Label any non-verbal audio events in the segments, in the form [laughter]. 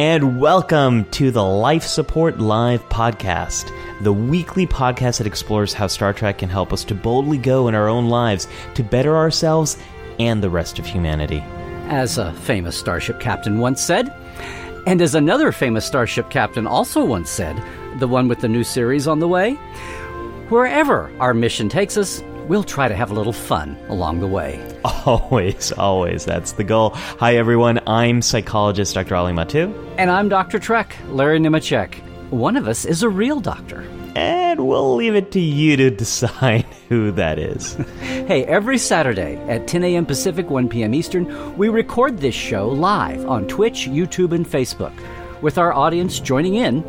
and welcome to the Life Support Live podcast, the weekly podcast that explores how Star Trek can help us to boldly go in our own lives to better ourselves and the rest of humanity. As a famous starship captain once said, and as another famous starship captain also once said, the one with the new series on the way, wherever our mission takes us, we'll try to have a little fun along the way. [laughs] Always, always. That's the goal. Hi, everyone. I'm psychologist Dr. Ali Mattu. And I'm Dr. Trek, Larry Nemecek. One of us is a real doctor. And we'll leave it to you to [laughs] decide who that is. [laughs] hey, every Saturday at 10 a.m. Pacific, 1 p.m. Eastern, we record this show live on Twitch, YouTube, and Facebook, with our audience joining in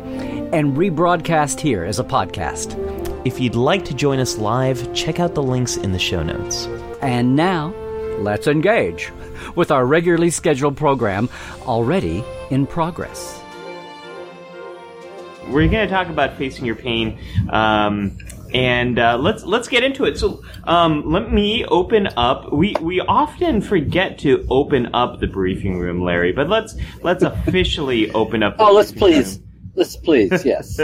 and rebroadcast here as a podcast. If you'd like to join us live, check out the links in the show notes. And now, let's engage with our regularly scheduled program already in progress. We're going to talk about facing your pain, um, and uh, let's let's get into it. So, um, let me open up. We we often forget to open up the briefing room, Larry, but let's let's [laughs] officially open up. oh, let's please. Room. Let's please, [laughs] yes.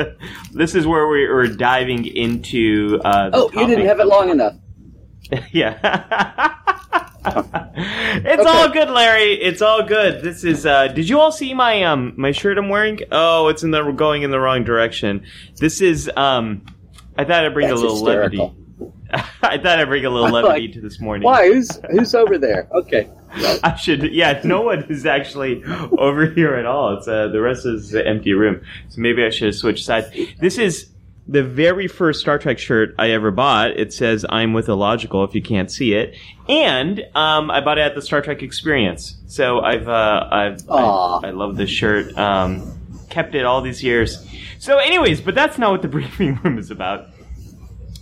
this is where we are diving into. Uh, oh, you didn't have it long enough. [laughs] yeah. [laughs] it's okay. all good, Larry. It's all good. This is. Uh, did you all see my um my shirt I'm wearing? Oh, it's in the going in the wrong direction. This is um. I thought I'd bring That's a little hysterical. levity. [laughs] I thought I'd bring a little levity like, to this morning. Why? Who's who's over there? Okay. I should. Yeah, no one is actually [gasps] over here at all. It's uh, the rest is the empty room. So maybe I should have switched sides. This is the very first Star Trek shirt I ever bought. It says "I'm with Illogical" if you can't see it, and um, I bought it at the Star Trek Experience. So I've uh, I've I, I, love this shirt. Um, kept it all these years. So, anyways, but that's not what the [laughs] briefing room is about.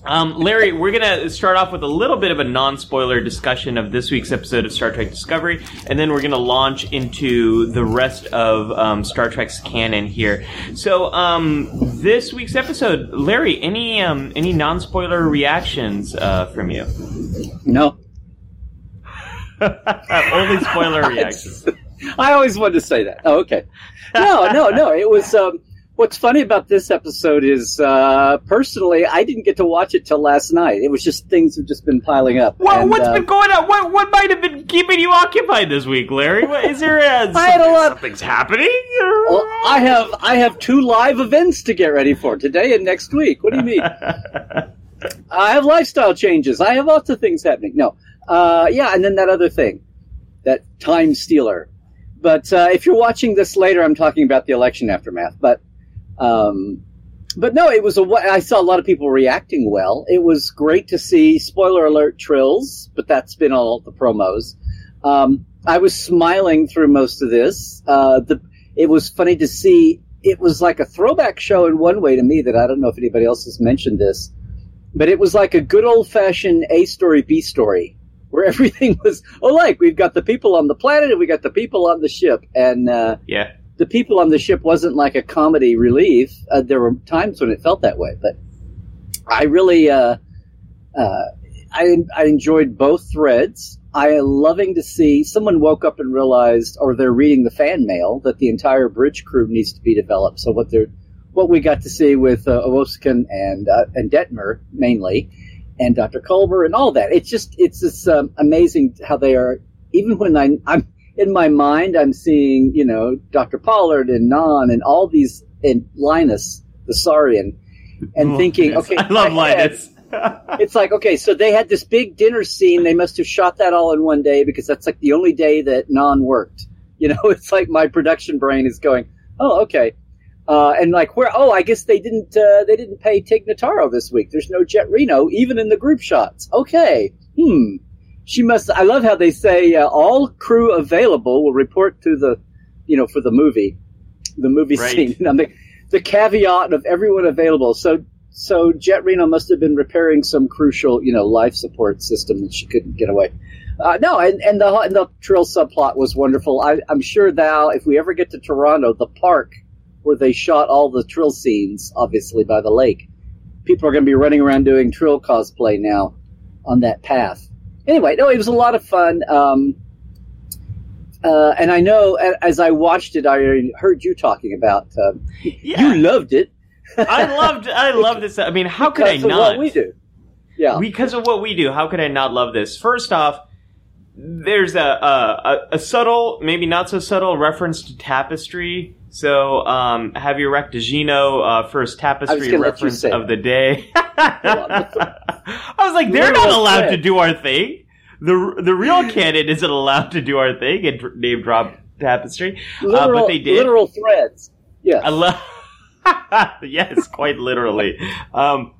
Um, Larry, we're going to start off with a little bit of a non spoiler discussion of this week's episode of Star Trek Discovery, and then we're going to launch into the rest of um, Star Trek's canon here. So, um, this week's episode, Larry, any um, any non spoiler reactions uh, from you? No. [laughs] Only spoiler [laughs] reactions. I always wanted to say that. Oh, okay. No, no, no. It was. Um, What's funny about this episode is, uh, personally, I didn't get to watch it till last night. It was just things have just been piling up. What, and, what's uh, been going on? What, what might have been keeping you occupied this week, Larry? What, is there a, [laughs] I had a lot, something's happening? Well, I have I have two live events to get ready for today and next week. What do you mean? [laughs] I have lifestyle changes. I have lots of things happening. No, uh, yeah, and then that other thing, that time stealer. But uh, if you're watching this later, I'm talking about the election aftermath. But um, but no, it was a. I saw a lot of people reacting well. It was great to see. Spoiler alert: trills, but that's been all the promos. Um, I was smiling through most of this. Uh, the it was funny to see. It was like a throwback show in one way to me that I don't know if anybody else has mentioned this, but it was like a good old fashioned A story B story where [laughs] everything was oh like we've got the people on the planet and we got the people on the ship and uh, yeah the people on the ship wasn't like a comedy relief. Uh, there were times when it felt that way, but I really, uh, uh, I, I enjoyed both threads. I am loving to see someone woke up and realized, or they're reading the fan mail that the entire bridge crew needs to be developed. So what they're, what we got to see with uh, and uh, and Detmer mainly, and Dr. Culber and all that. It's just it's just um, amazing how they are. Even when I, I'm in my mind, I'm seeing, you know, Dr. Pollard and Nhan and all these, and Linus, the Saurian, and oh, thinking, yes. okay, I love Linus. [laughs] it's like, okay, so they had this big dinner scene. They must have shot that all in one day because that's like the only day that Nhan worked. You know, [laughs] it's like my production brain is going, oh, okay. Uh, and like where? Oh, I guess they didn't. Uh, they didn't pay Tig Notaro this week. There's no Jet Reno even in the group shots. Okay. Hmm she must. I love how they say uh, all crew available will report to the, you know, for the movie, the movie right. scene. [laughs] the, the caveat of everyone available. So so Jet Reno must have been repairing some crucial, you know, life support system that she couldn't get away. Uh, no, and, and the and the Trill subplot was wonderful. I, am sure that if we ever get to Toronto, the park where they shot all the Trill scenes, obviously by the lake, people are going to be running around doing Trill cosplay now on that path anyway, no, it was a lot of fun. Um, uh, and I know as I watched it, I heard you talking about. Um, Yeah. You loved it I loved. I love this. I mean, how could I because of not? what we do. Yeah, Because of what we do, how could I not love this? First off, there's a a, a subtle, maybe not so subtle reference to tapestry. So, um, have you wrecked uh, first tapestry gonna let you reference of the day? [laughs] I was like, they're not allowed to do our thing. the The real canon isn't allowed to do our thing and name drop tapestry, uh, but they did. literal threads. Yes, I love. [laughs] yes, quite literally. Um,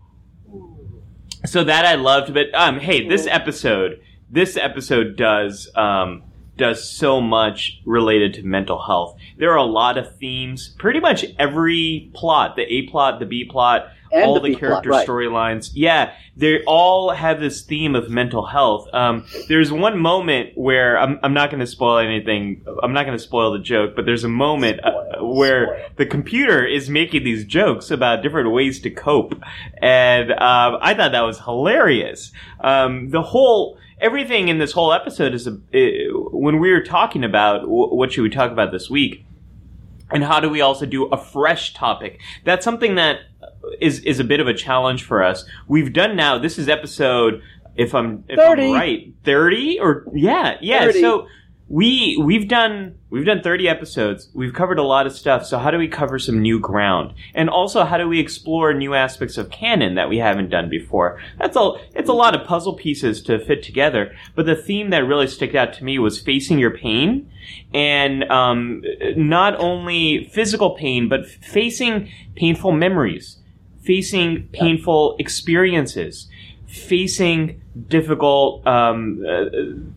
so that I loved, but um, hey, this episode, this episode does um, does so much related to mental health. There are a lot of themes. Pretty much every plot, the A plot, the B plot, And all the the, character right. storylines. Yeah, they all have this theme of mental health. Um, there's one moment where I'm, I'm not going to spoil anything. I'm not going to spoil the joke, but there's a moment uh, where spoil. the computer is making these jokes about different ways to cope, and um, I thought that was hilarious. Um, the whole everything in this whole episode is a, uh, when we were talking about w- what should we talk about this week and how do we also do a fresh topic that's something that is is a bit of a challenge for us we've done now this is episode if i'm if 30. i'm right 30 or yeah yeah 30. so we we've done we've done 30 episodes. We've covered a lot of stuff. So how do we cover some new ground? And also how do we explore new aspects of canon that we haven't done before? That's all it's a lot of puzzle pieces to fit together. But the theme that really stuck out to me was facing your pain and um, not only physical pain but facing painful memories facing painful experiences facing difficult um, uh,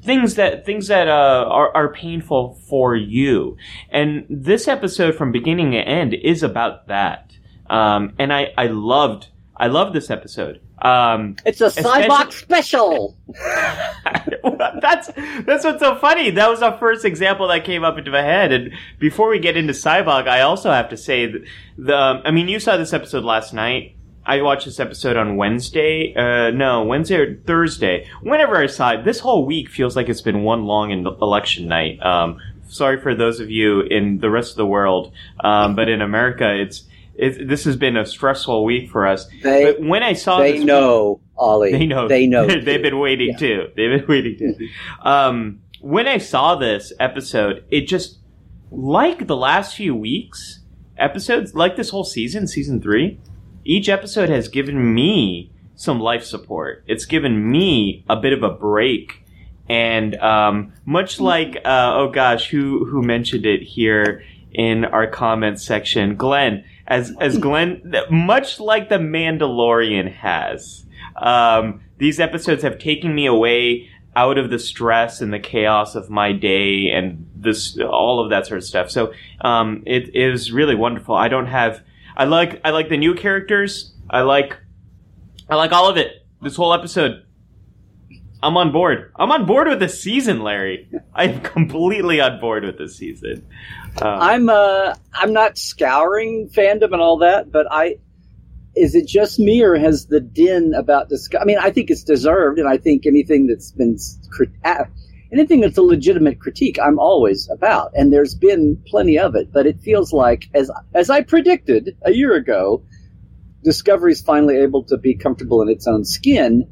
things that things that uh, are, are painful for you. And this episode, from beginning to end, is about that. Um, and I, I loved I loved this episode. Um, it's a Sybok's special. [laughs] that's that's what's so funny. That was the first example that came up into my head. And before we get into Sybok, I also have to say that the. um, I mean, you saw this episode last night. I watched this episode on Wednesday. Uh, no, Wednesday or Thursday. Whenever I saw it, this whole week feels like it's been one long in- election night. Um, sorry for those of you in the rest of the world, um, but in America, it's. It, this has been a stressful week for us. They but when I saw they know, Ollie. they know. They know. [laughs] They've too. been waiting Yeah. too. They've been waiting too. Um, when I saw this episode, it just like the last few weeks episodes, like this whole season, season three. Each episode has given me some life support. It's given me a bit of a break, and um, much like uh, oh gosh, who who mentioned it here in our comments section, Glenn. As as Glenn, much like the Mandalorian has, um, these episodes have taken me away out of the stress and the chaos of my day and this all of that sort of stuff. So um, it is really wonderful. I don't have. I like I like the new characters. I like I like all of it. This whole episode. I'm on board. I'm on board with this season, Larry. I'm [laughs] completely on board with this season. Um, I'm uh I'm not scouring fandom and all that, but I is it just me or has the din about this? I mean, I think it's deserved, and I think anything that's been anything that's a legitimate critique, I'm always about, and there's been plenty of it. But it feels like, as as I predicted a year ago, Discovery's finally able to be comfortable in its own skin,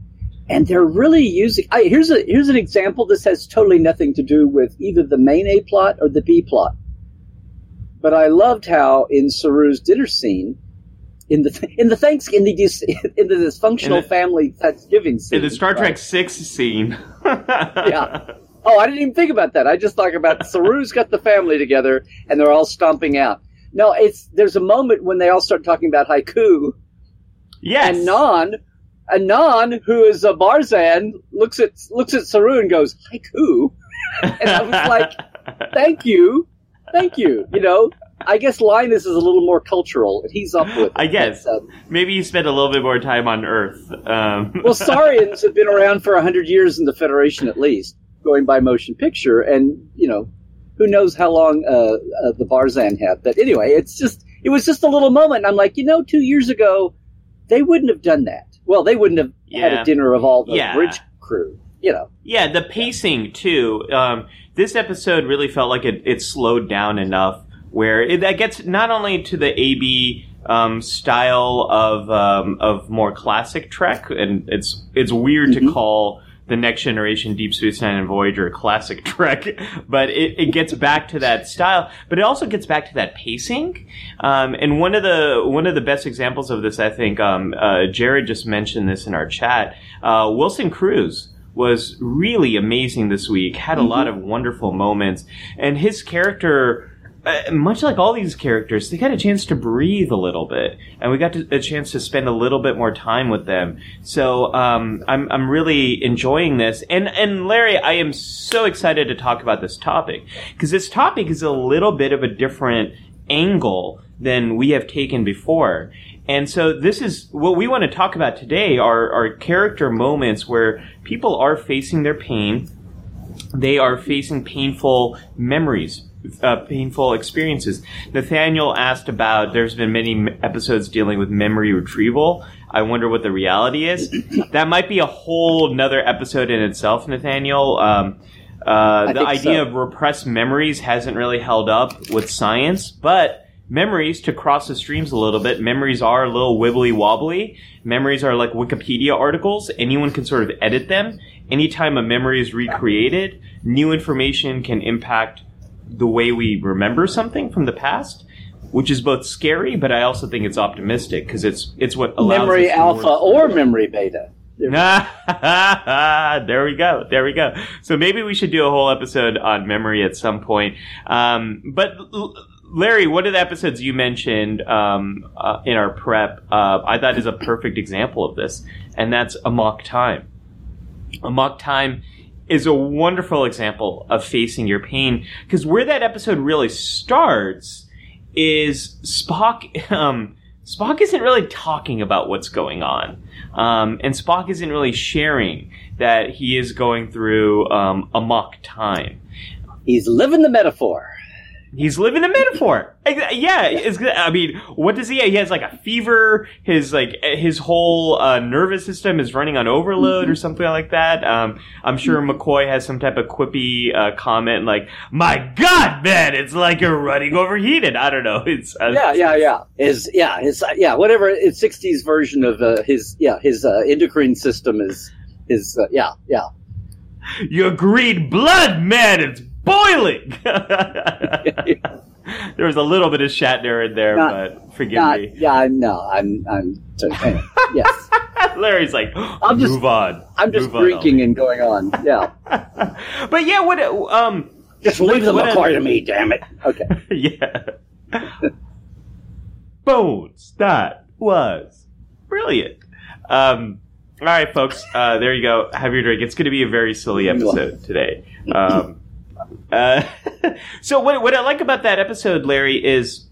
and they're really using. I, here's a here's an example. This has totally nothing to do with either the main A plot or the B plot. But I loved how in Saru's dinner scene, in the [laughs] in the thanks in the [laughs] in the dysfunctional In the- family Thanksgiving scene, in the Star right? Trek Six scene. [laughs] Yeah. Oh, I didn't even think about that. I just thought about [laughs] Saru's got the family together and they're all stomping out. No, it's there's a moment when they all start talking about haiku, Yes. and Nhan, and Nhan, who is a Barzan, looks at looks at Saru and goes haiku, [laughs] and I was like, [laughs] thank you, thank you. You know, I guess Linus is a little more cultural. He's up with. It. I guess. Um, Maybe you spent a little bit more time on Earth. Um, well, Saurians have been around for hundred years in the Federation at least, going by motion picture, and you know, who knows how long uh, uh, the Barzan had. But anyway, it's just it was just a little moment. I'm like, you know, two years ago, they wouldn't have done that. Well, they wouldn't have had a dinner of all the Yeah. bridge crew. you know. Yeah, the pacing too. Um, this episode really felt like it, it slowed down enough where it, that gets not only to the AB um, style of um, of more classic Trek, and it's it's weird Mm-hmm. to call the Next Generation, Deep Space Nine, and Voyager classic [laughs] Trek, but it, it gets back to that style. But it also gets back to that pacing. Um, and one of the one of the best examples of this, I think, um, uh, Jared just mentioned this in our chat. Uh, Wilson Cruz was really amazing this week. Had a lot of wonderful moments, and his character uh, much like all these characters, they got a chance to breathe a little bit, and we got to, a chance to spend a little bit more time with them. So um, I'm I'm really enjoying this, and and Larry, I am so excited to talk about this topic because this topic is a little bit of a different angle than we have taken before. And so this is what we want to talk about today are, are character moments where people are facing their pain, they are facing painful memories, uh, painful experiences. Nathaniel asked about. There's been many episodes dealing with memory retrieval. I wonder what the reality is. [coughs] that might be a whole nother episode in itself, Nathaniel. Um, uh, the idea so. of repressed memories hasn't really held up with science, but memories, to cross the streams a little bit, memories are a little wibbly wobbly. Memories are like Wikipedia articles. Anyone can sort of edit them. Anytime a memory is recreated, new information can impact the way we remember something from the past, which is both scary, but I also think it's optimistic because it's it's what allows memory alpha or memory beta. [laughs] there we go. There we go. So maybe we should do a whole episode on memory at some point. Um, but L- Larry, one of the episodes you mentioned um, uh, in our prep, uh, I thought is a perfect example of this, and that's Amok Time. Amok Time is a wonderful example of facing your pain because where that episode really starts is Spock. [laughs] Um, Spock isn't really talking about what's going on, um, and Spock isn't really sharing that he is going through um, amok time. He's living the metaphor. He's living a metaphor. Yeah, it's, I mean, what does he? He has like a fever. His like his whole uh, nervous system is running on overload or something like that. Um, I'm sure McCoy has some type of quippy uh, comment like, "My God, man, it's like you're running overheated." I don't know. [laughs] It's uh, Yeah, yeah, yeah. His yeah, his uh, yeah, whatever his '60s version of uh, his yeah his uh, endocrine system is is uh, yeah yeah. Your green blood, man, it's boiling. [laughs] [laughs] there was a little bit of Shatner in there, Not- but forgive Not, me. yeah, I'm no, I'm I'm anyway, [laughs] yes. Larry's like, I'm just- move on. I'm just on, drinking and going on. Yeah, but yeah, what um, just leave the What a- McCoy to me, damn it. Okay. yeah, Bones. That was brilliant. Um, all right, folks. Uh, there you go. Have your drink. It's going to be a very silly episode today. Um, uh, [laughs] so what what I like about that episode, Larry, is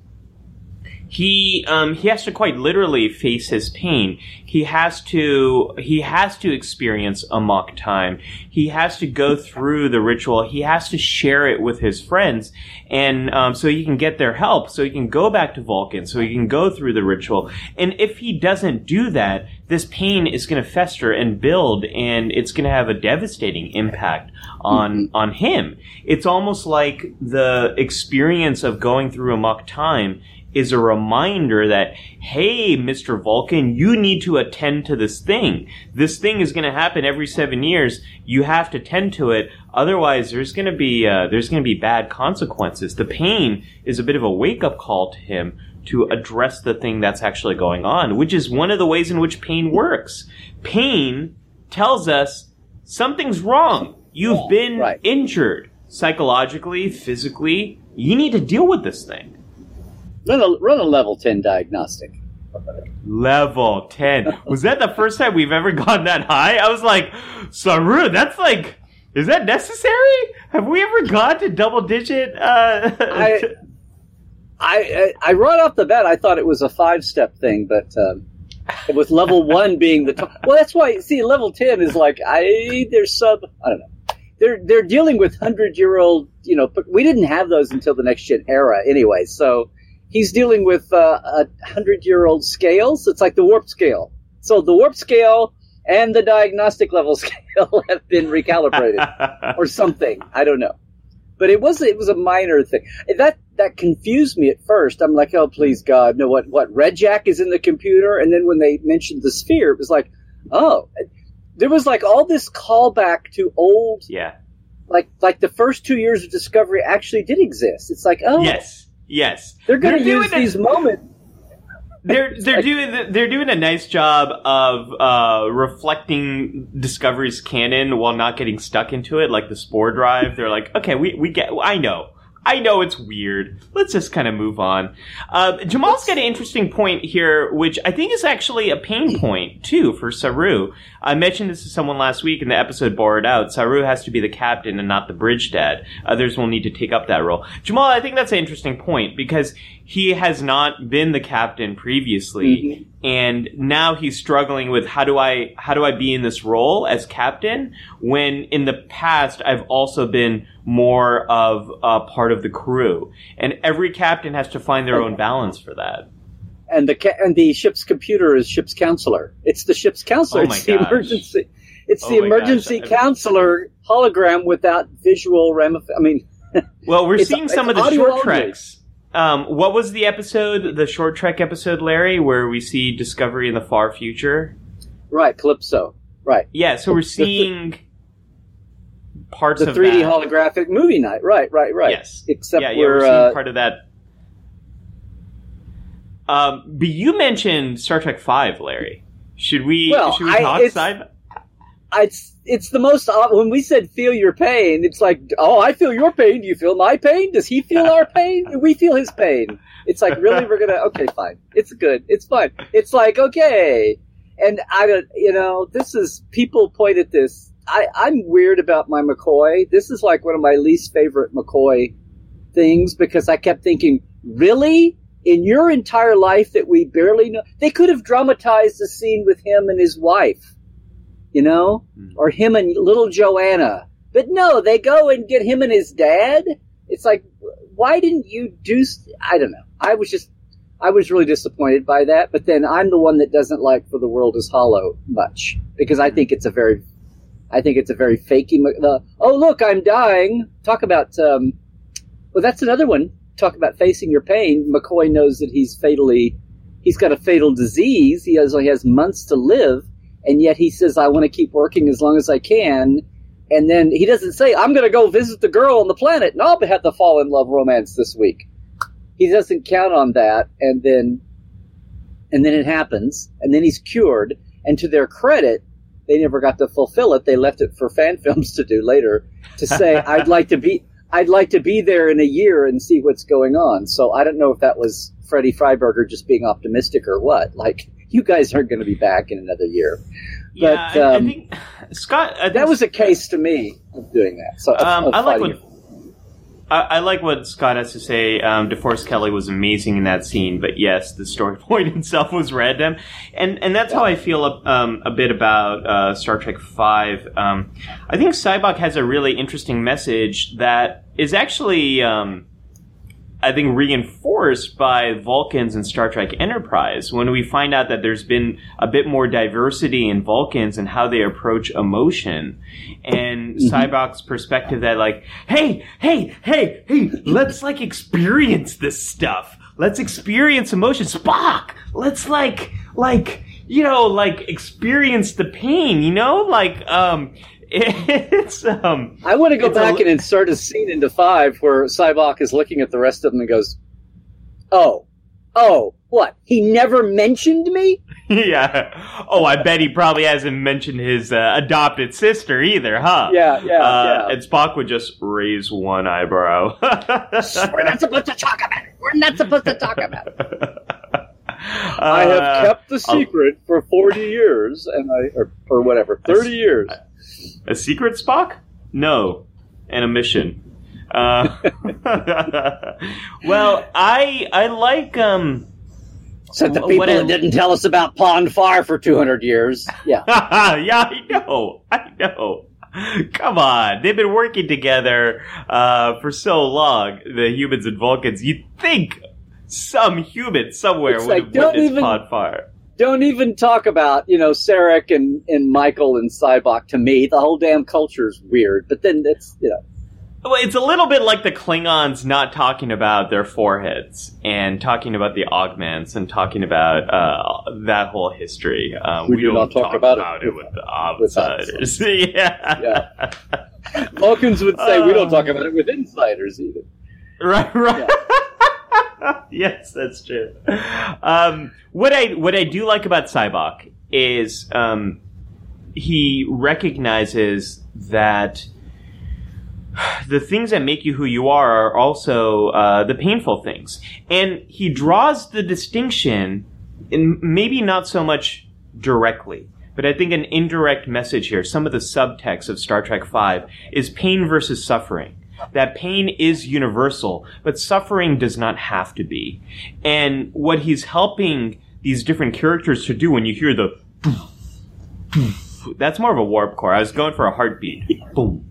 he um, he has to quite literally face his pain. He has to he has to experience amok time. He has to go through the ritual. He has to share it with his friends, and um, so he can get their help. So he can go back to Vulcan. So he can go through the ritual. And if he doesn't do that, this pain is going to fester and build, and it's going to have a devastating impact on on him. It's almost like the experience of going through amok time is a reminder that, hey, Mr. Vulcan, you need to attend to this thing. This thing is going to happen every seven years. You have to tend to it. Otherwise, there's going to be uh, there's going to be bad consequences. The pain is a bit of a wake up call to him to address the thing that's actually going on, which is one of the ways in which pain works. Pain tells us something's wrong. You've been Right. injured psychologically, physically. You need to deal with this thing. Run a run a level ten diagnostic. Level 10. Was that the first time we've ever [laughs] gone that high? I was like, Saru, that's like, is that necessary? Have we ever gone to double digit? Uh, [laughs] I, I I I right off the bat I thought it was a five step thing, but um, with level [laughs] one being the top. Well, that's why. See, level ten is like I there's sub. I don't know. They're they're dealing with hundred year old. You know, but we didn't have those until the next gen era anyway. So he's dealing with uh, a hundred year old scales. It's like the warp scale. So the warp scale and the diagnostic level [laughs] scale have been recalibrated [laughs] or something. I don't know. But it was it was a minor thing. That that confused me at first. I'm like, oh please God, no what what Red Jack is in the computer and then when they mentioned the sphere, it was like, oh there was like all this callback to old yeah. like like the first two years of Discovery actually did exist. It's like, oh Yes. Yes. they're gonna use these moments they're they're doing they're doing a nice job of uh, reflecting Discovery's canon while not getting stuck into it, like the Spore Drive. They're like, okay, we we get, I know. I know it's weird. Let's just kind of move on. Uh, Jamal's got an interesting point here, which I think is actually a pain point too for Saru. I mentioned this to someone last week in the episode bore it out. Saru has to be the captain and not the bridge dad. Others will need to take up that role. Jamal, I think that's an interesting point because he has not been the captain previously, mm-hmm. and now he's struggling with how do I how do I be in this role as captain when in the past I've also been more of a part of the crew, and every captain has to find their own balance for that. and the ca- and the ship's computer is ship's counselor. It's the ship's counselor. Oh it's the gosh. emergency. It's Oh the emergency gosh. counselor hologram without visual ramif. I mean, [laughs] Well, we're seeing some of the short treks. Um, what was the episode, the short trek episode, Larry, where we see Discovery in the far future? right, Calypso. Right, Yeah, so we're seeing parts of the 3D that. holographic movie night. Right, right, right. Yes. Except yeah, yeah, we're, we're seeing uh, part of that. Um, but you mentioned Star Trek Five, Larry. Should we? Well, should we I- talk side? It's it's the most when we said feel your pain. It's like, oh, I feel your pain. Do you feel my pain? Does he feel our [laughs] pain? We feel his pain? It's like really, we're gonna okay, fine. It's good. It's fine. It's like okay, and I don't, you know, this is people point at this. I I'm weird about my McCoy. This is like one of my least favorite McCoy things because I kept thinking, really. In your entire life that we barely know, they could have dramatized the scene with him and his wife you know, Hmm. or him and little Joanna. But no, they go and get him and his dad. It's like, why didn't you do? I don't know. I was just, I was really disappointed by that. But then I'm the one that doesn't like "For the World Is Hollow" much because I think it's a very, I think it's a very fakey. The oh look, I'm dying. Talk about, um, well, that's another one. Talk about facing your pain. McCoy knows that he's fatally, he's got a fatal disease. He has, only has months to live and yet he says, I want to keep working as long as I can. And then he doesn't say, I'm going to go visit the girl on the planet and I'll have the fall in love romance this week. He doesn't count on that. And then, and then it happens. And then he's cured. And to their credit, they never got to fulfill it. They left it for fan [laughs] films to do later to say, [laughs] I'd like to be, I'd like to be there in a year and see what's going on. So I don't know if that was Freddie Freiberger just being optimistic or what. Like, you guys aren't going to be back in another year. yeah, but, I, I um, think Scott. I think That was a case to me of doing that. So Um, I like what I, I like what Scott has to say. Um, DeForest Kelley was amazing in that scene, but yes, the story [laughs] point itself was random, and and that's how I feel um, a bit about uh, Star Trek Five. Um, I think Sybok has a really interesting message that is actually. Um, I think reinforced by Vulcans and Star Trek Enterprise when we find out that there's been a bit more diversity in Vulcans and how they approach emotion and Sybok's perspective that like, hey, hey, hey, hey, let's like experience this stuff. Let's experience emotion. Spock, let's like, like, you know, like experience the pain, you know, like, um, it's, um, I want to go It's a back and insert a scene into five where Sybok is looking at the rest of them and goes, "Oh, oh, what? He never mentioned me? [laughs] yeah. Oh, I bet he probably hasn't mentioned his uh, adopted sister either, huh? Yeah, yeah, Uh, yeah. And Spock would just raise one eyebrow. We're not supposed to talk about it. We're not supposed to talk about it." [laughs] I Uh, have kept the secret for forty years, and I or, or whatever, thirty years. A secret Spock? No, and a mission. Uh, [laughs] well, I I like um. Said the people that didn't tell us about pon farr for two hundred years. Yeah. [laughs] yeah, I know. I know. Come on. They've been working together uh, for so long, the humans and Vulcans. You'd think some human somewhere It's would like, have witnessed even- pon farr. Don't even talk about you know Sarek and and Michael and Sybok. To me, the whole damn culture is weird. But then it's you know. Well, it's a little bit like the Klingons not talking about their foreheads and talking about the augments and talking about uh, that whole history. Uh, We we, do don't not talk about it it with- with the with [laughs] outsiders. yeah. Yeah. Vulcans would say we don't talk about it with insiders either. Right, right. [laughs] yes, that's true. Um, what I what I do like about Sybok is um, he recognizes that the things that make you who you are are also uh, the painful things, and he draws the distinction, in maybe not so much directly. But I think an indirect message here, some of the subtext of Star Trek V, is pain versus suffering that pain is universal, but suffering does not have to be. And what he's helping these different characters to do when you hear the that's more of a warp core. I was going for a heartbeat. Boom.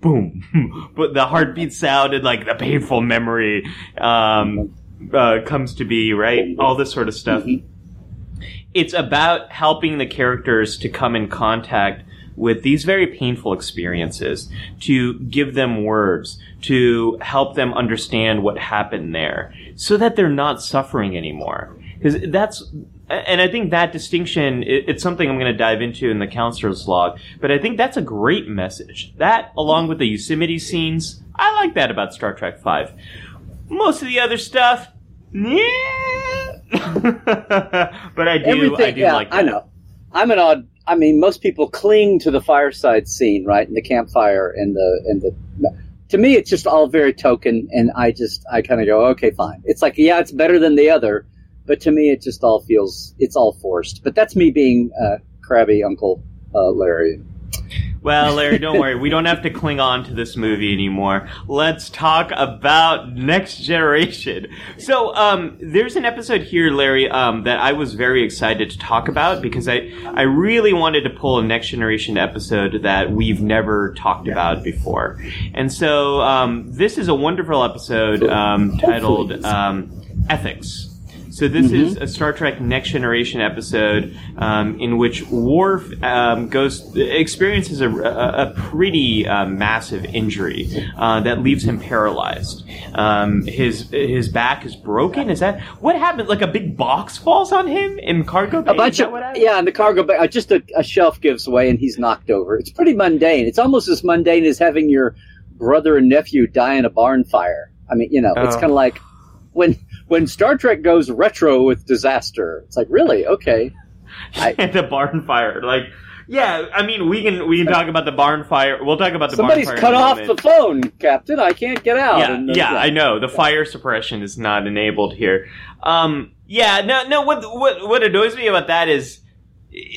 Boom. [laughs] but the heartbeat sounded like the painful memory um, uh, comes to be, right? All this sort of stuff. It's about helping the characters to come in contact with these very painful experiences, to give them words, to help them understand what happened there, so that they're not suffering anymore. Because that's, and I think that distinction, it's something I'm going to dive into in the counselor's log, but I think that's a great message. That, along with the Yosemite scenes, I like that about Star Trek V. Most of the other stuff, yeah. [laughs] but I do, Everything, I do yeah, like that. I know. I'm an odd. I mean, most people cling to the fireside scene, right, and the campfire and the and the. To me, it's just all very token, and I just I kind of go, okay, fine. It's like, yeah, it's better than the other, but to me, it just all feels it's all forced. But that's me being uh, crabby Uncle uh, Larry. Well, Larry, don't worry. We don't have to cling on to this movie anymore. Let's talk about Next Generation. So, um, there's an episode here, Larry, um, that I was very excited to talk about because I, I really wanted to pull a Next Generation episode that we've never talked about before. And so, um, this is a wonderful episode um, titled um, Ethics. So this is a Star Trek Next Generation episode um, in which Worf um, goes experiences a, a, a pretty uh, massive injury uh, that leaves him paralyzed. Um, his his back is broken. Is that what happened? Like a big box falls on him in cargo bay. A bunch of what yeah, and the cargo bay. uh, Just a, a shelf gives way, and he's knocked over. It's pretty mundane. It's almost as mundane as having your brother and nephew die in a barn fire. I mean, you know, it's Oh. kind of like when when Star Trek goes retro with disaster. It's like really okay. [laughs] I- the barn fire. Like, yeah. I mean, we can we can talk about the barn fire. We'll talk about the Somebody's barn fire. cut off the phone, Captain. I can't get out. yeah, uh, yeah, I know. The fire suppression is not enabled here. Um, yeah, no, no. What what what annoys me about that is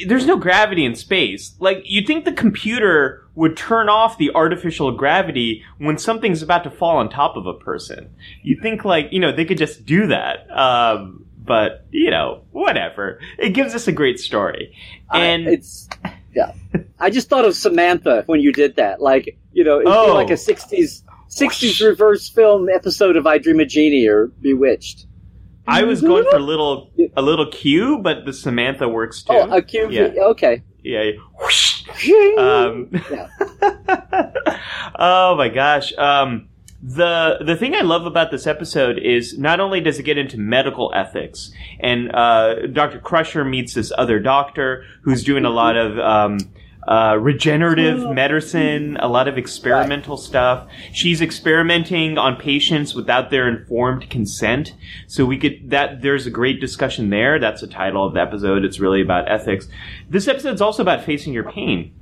there's no gravity in space. Like you'd think the computer would turn off the artificial gravity when something's about to fall on top of a person. You think like you know they could just do that. Um, but you know whatever. It gives us a great story. I- And it's yeah. I just thought of Samantha when you did that. Like you know, it'd Oh. like a '60s '60s reverse film episode of I Dream a Jeannie or Bewitched. I was going for a little a little Q, but the Samantha works too. Oh, a QV. Yeah. Okay. yeah. Um, [laughs] oh my gosh. Um, the the thing I love about this episode is not only does it get into medical ethics, and uh, Dr. Crusher meets this other doctor who's doing a lot of um, uh, regenerative medicine, a lot of experimental stuff. She's experimenting on patients without their informed consent. So we get that there's a great discussion there. That's the title of the episode. It's really about ethics. This episode's also about facing your pain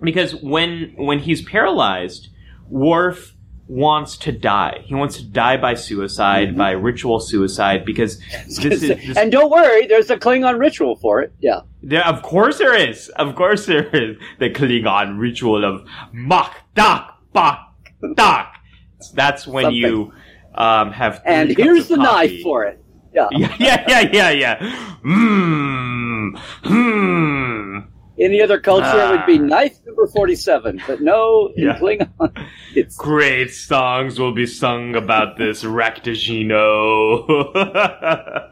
because when when he's paralyzed, Worf wants to die. He wants to die by suicide, by ritual suicide, because [laughs] this is this, and don't worry, there's a Klingon ritual for it. Yeah. there, of course there is. Of course there is the Klingon ritual of Mach Dak Bak Dak. That's when Something. you um, have. And here's the coffee. knife for it. [laughs] Yeah. Yeah, yeah, yeah, yeah, yeah. Mmm. Hmm. Any other culture, it would be Ah. knife number 47. But no, in Yeah. Klingon, it's Great songs will be sung about this Raktajino. [laughs]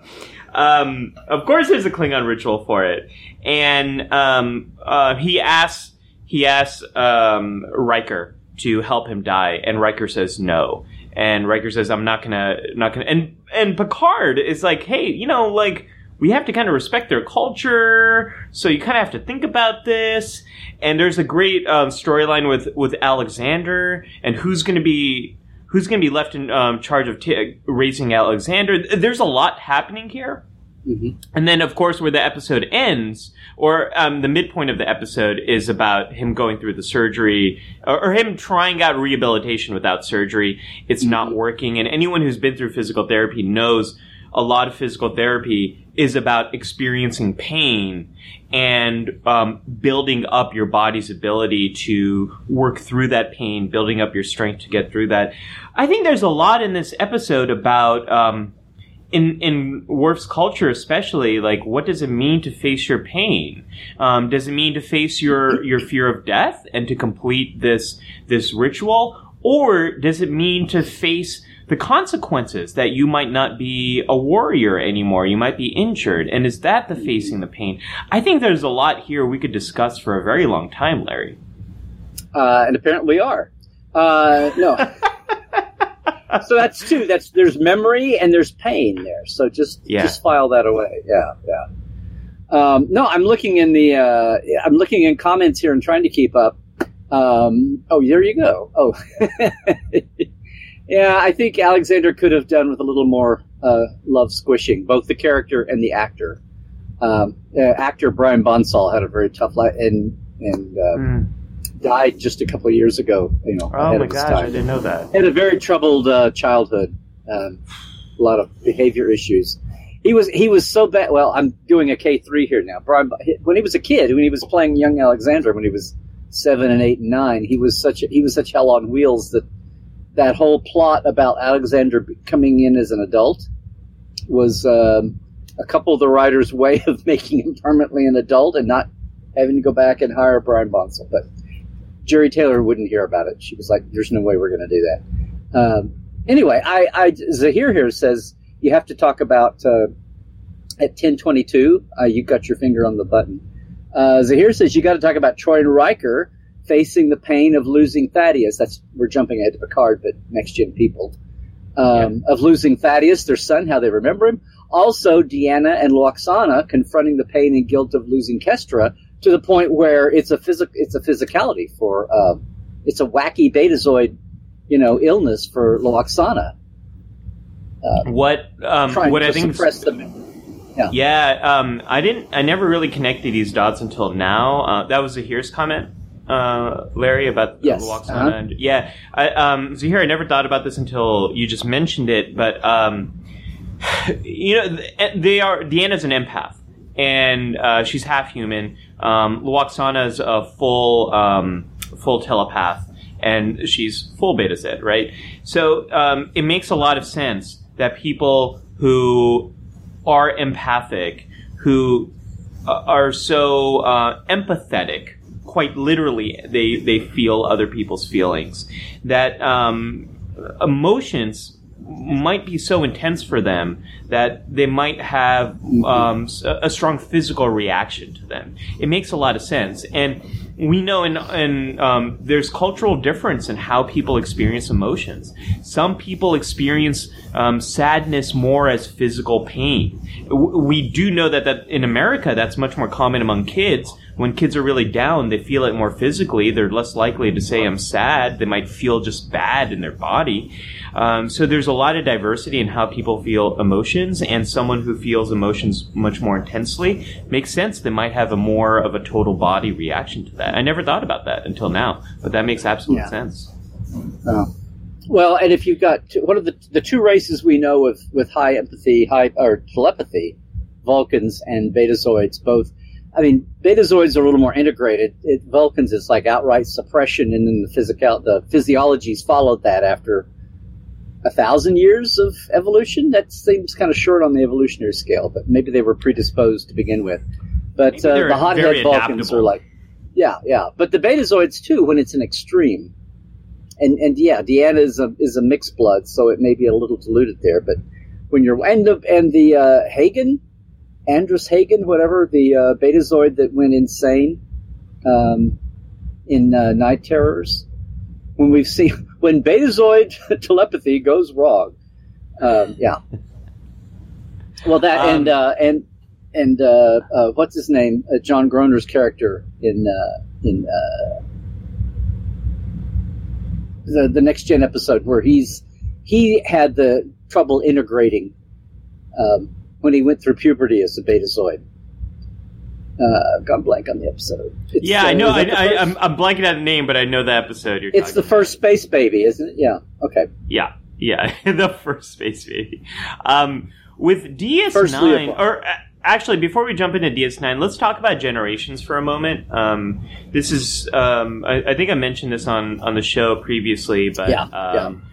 um, of course, there's a Klingon ritual for it, and um, uh, he asks he asks um, Riker to help him die, and Riker says no. And Riker says, "I'm not gonna, not gonna." And and Picard is like, "Hey, you know, like we have to kind of respect their culture, so you kind of have to think about this." And there's a great um, storyline with with Alexander and who's going to be who's going to be left in um, charge of t- raising Alexander. There's a lot happening here. Mm-hmm. And then, of course, where the episode ends, or um, the midpoint of the episode is about him going through the surgery, or, or him trying out rehabilitation without surgery. It's not working. And anyone who's been through physical therapy knows a lot of physical therapy is about experiencing pain and um, building up your body's ability to work through that pain, building up your strength to get through that. I think there's a lot in this episode about um, in in Worf's culture, especially, like what does it mean to face your pain? Um, does it mean to face your your fear of death and to complete this this ritual, or does it mean to face the consequences that you might not be a warrior anymore. You might be injured. And is that the facing the pain? I think there's a lot here we could discuss for a very long time, Larry. Uh, and apparently we are. Uh, no. [laughs] so that's two. That's there's memory and there's pain there. So just Yeah. just file that away. Yeah, yeah. Um, no, I'm looking in the uh, I'm looking in comments here and trying to keep up. Um, oh, there you go. Oh, [laughs] yeah. I think Alexander could have done with a little more uh, love squishing, both the character and the actor. Um, uh, actor Brian Bonsall had a very tough life and and uh, died just a couple of years ago. You know, Oh my gosh, I didn't know that. had a very troubled uh, childhood, um, a lot of behavior issues. He was he was so bad. Well, I'm doing a K three here now. Brian, when he was a kid, when he was playing young Alexander, when he was seven and eight and nine, he was such a, he was such hell on wheels that that whole plot about Alexander coming in as an adult was um, a couple of the writers' [laughs] way of making him permanently an adult and not having to go back and hire Brian Bonsall. But Jeri Taylor wouldn't hear about it. She was like, "There's no way we're going to do that." Um, anyway, I, I Zahir here says you have to talk about uh, at 10:22. Uh, you got your finger on the button. Uh, Zahir says you got to talk about Troi and Riker facing the pain of losing Thaddeus. That's we're jumping ahead to Picard, but next gen people um, of losing Thaddeus, their son, how they remember him. Also, Deanna and Lwaxana confronting the pain and guilt of losing Kestra to the point where it's a physic it's a physicality for uh, it's a wacky betazoid, you know, illness for Lwaxana. What um, what to I think suppress the Yeah, um, I didn't. I never really connected these dots until now. Uh, that was Zahir's comment, uh, Larry, about Yes, Lwaxana. uh-huh. And, yeah, I, um, Zahir, I never thought about this until you just mentioned it. But um, [sighs] you know, they are. Deanna's an empath, and uh, she's half human. Um, Lwaxana's a full um, full telepath, and she's full Betazed, right? So um, it makes a lot of sense that people who are empathic, who uh, are so uh, empathetic, quite literally, they they feel other people's feelings. That um, emotions might be so intense for them that they might have um, a strong physical reaction to them. It makes a lot of sense, and we know in, in um, there's cultural difference in how people experience emotions. Some people experience um, sadness more as physical pain. We do know that that in America that's much more common among kids. When kids are really down, they feel it more physically. They're less likely to say "I'm sad." They might feel just bad in their body. Um, so there's a lot of diversity in how people feel emotions, and someone who feels emotions much more intensely makes sense. They might have a more of a total body reaction to that. I never thought about that until now, but that makes absolute Yeah. sense. Oh. Well, and if you've got two, one of the the two races we know with with high empathy, high or telepathy, Vulcans and Betazoids, both. I mean, Betazoids are a little more integrated. It, Vulcans is like outright suppression, and then the physical the physiologies followed that after a thousand years of evolution. That seems kind of short on the evolutionary scale, but maybe they were predisposed to begin with. But uh, the hothead Vulcans adaptable. are like, yeah, yeah. But the Betazoids too, when it's an extreme and and yeah, Deanna is a is a mixed blood, so it may be a little diluted there. But when you're and the and the uh, Hagan, Andrus Hagan, whatever the uh, Betazoid that went insane um, in uh, Night Terrors. When we've seen [laughs] when Betazoid [laughs] telepathy goes wrong, um, yeah. Well, that Um, and uh, and and uh, uh, what's his name? Uh, John Groner's character in uh, in uh, the the next gen episode where he's he had the trouble integrating um, when he went through puberty as a Betazoid. Uh, gone blank on the episode. It's, Yeah, uh, I know. I, am i I'm I'm blanking out the name, but I know the episode you're It's the first space baby, isn't it? Yeah. Okay. Yeah, yeah, [laughs] the first space baby. Um, with DS9, or uh, actually, before we jump into DS9, let's talk about generations for a moment. Um, this is, um, I, I think I mentioned this on on the show previously, but Yeah, um,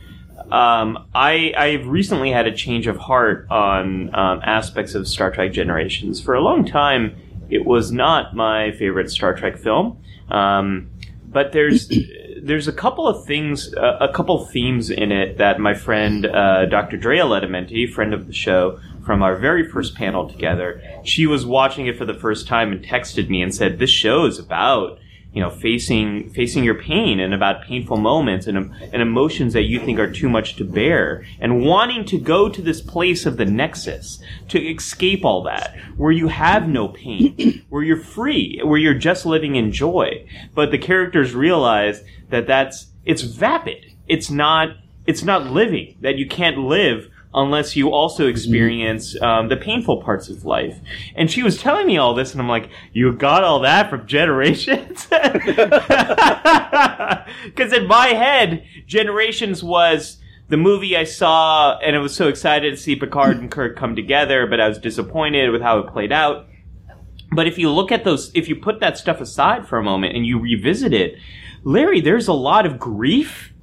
um, I I've recently had a change of heart on um, aspects of Star Trek Generations. For a long time, it was not my favorite Star Trek film. Um, but there's [clears throat] there's a couple of things, uh, a couple themes in it that my friend uh, Dr. Drea Ledamenti, friend of the show, from our very first panel together, she was watching it for the first time and texted me and said, "This show is about." You know, facing facing your pain and about painful moments and and emotions that you think are too much to bear, and wanting to go to this place of the nexus to escape all that, where you have no pain, [clears throat] where you're free, where you're just living in joy. But the characters realize that that's it's vapid. It's not it's not living. That you can't live unless you also experience um, the painful parts of life. And she was telling me all this, and I'm like, you got all that from Generations? [laughs] Because in my head, Generations was the movie I saw, and I was so excited to see Picard and Kirk come together, but I was disappointed with how it played out. But if you look at those, if you put that stuff aside for a moment and you revisit it, Larry, there's a lot of grief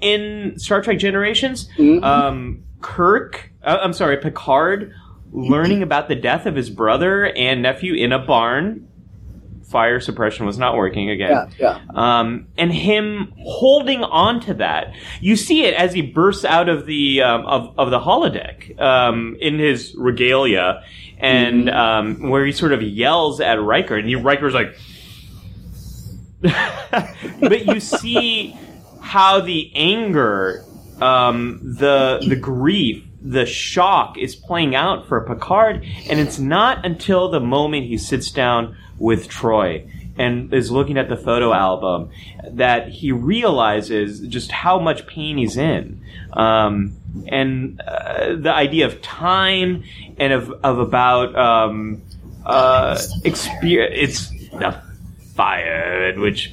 in Star Trek Generations. Um, Kirk, uh, I'm sorry, Picard learning about the death of his brother and nephew in a barn. Fire suppression was not working again Yeah. Yeah. um, and him holding on to that. You see it as he bursts out of the um, of of the holodeck um, in his regalia, and um, where he sort of yells at Riker, and he, Riker's like. [laughs] but you see how the anger, um, the the grief, the shock is playing out for Picard, and it's not until the moment he sits down with Troi and is looking at the photo album that he realizes just how much pain he's in. Um, and uh, the idea of time and of, of about um, uh, experience. It's the fire, in which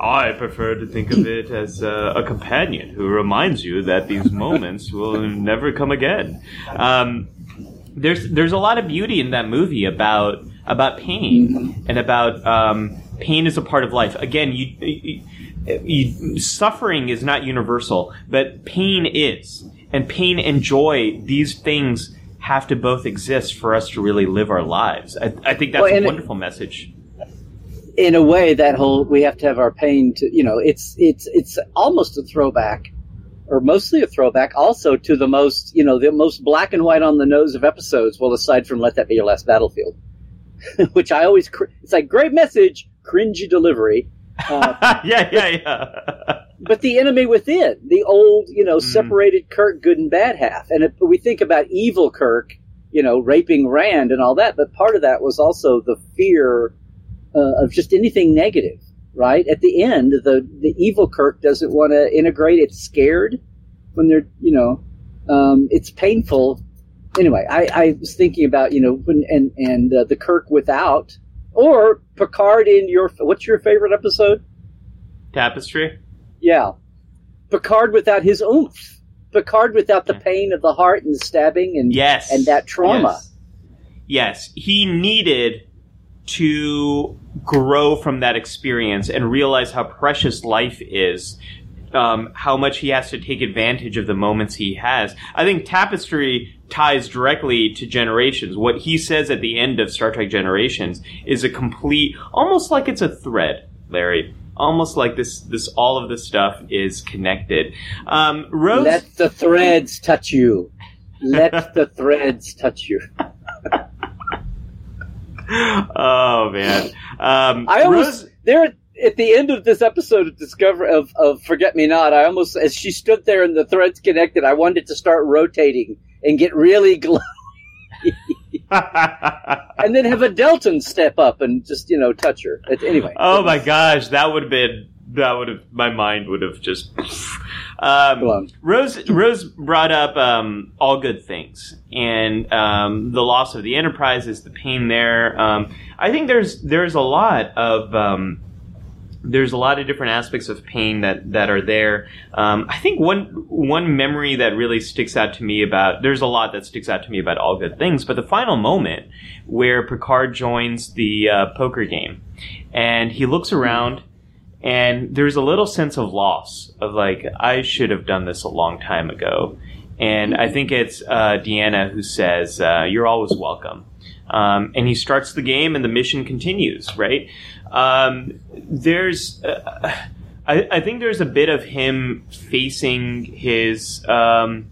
I prefer to think of it as uh, a companion who reminds you that these moments will never come again. Um, there's there's a lot of beauty in that movie about about pain and about um, pain is a part of life. Again, you, you, you suffering is not universal, but pain is, and pain and joy. These things have to both exist for us to really live our lives. I, I think that's Well, a and it- wonderful message. In a way that whole we have to have our pain to you know it's it's it's almost a throwback or mostly a throwback also to the most you know the most black and white on the nose of episodes. Well aside from let that be your last battlefield [laughs] which i always cr- it's like great message cringy delivery uh, [laughs] yeah, yeah, yeah. [laughs] but the enemy within the old you know separated kirk good and bad half. And if we think about evil kirk you know raping rand and all that but part of that was also the fear uh, of just anything negative right at the end the the evil kirk doesn't want to integrate it's scared when they're you know um, it's painful anyway I, I was thinking about you know when and and uh, the kirk without or picard in your what's your favorite episode Tapestry. yeah. Picard without his oomph. Picard without the pain of the heart and the stabbing and Yes. and that trauma. Yes. yes. He needed to grow from that experience and realize how precious life is. Um, how much he has to take advantage of the moments he has. I think Tapestry ties directly to Generations. What he says at the end of Star Trek Generations is a complete, almost like it's a thread, Larry. Almost like this, this all of this stuff is connected. Um, Rose, Let the threads touch you. Let [laughs] the threads touch you. [laughs] oh man, um, I almost Rose... there at the end of this episode of Discover of, of Forget Me Not. I almost, as she stood there and the threads connected, I wanted to start rotating and get really [laughs] glowy. [laughs] and then have a Deltan step up and just you know touch her. Anyway. Oh my gosh, that would have been that would have my mind would have just. Um, Rose Rose brought up um, all good things, and um, the loss of the enterprise is the pain there. Um, I think there's there's a lot of um, there's a lot of different aspects of pain that that are there. Um, I think one one memory that really sticks out to me about there's a lot that sticks out to me about all good things, but the final moment where Picard joins the uh, poker game and he looks around and there's a little sense of loss of like I should have done this a long time ago. And I think it's uh, Deanna who says, uh, "You're always welcome." Um, and he starts the game, and the mission continues. Right? Um, there's, uh, I, I, think there's a bit of him facing his um,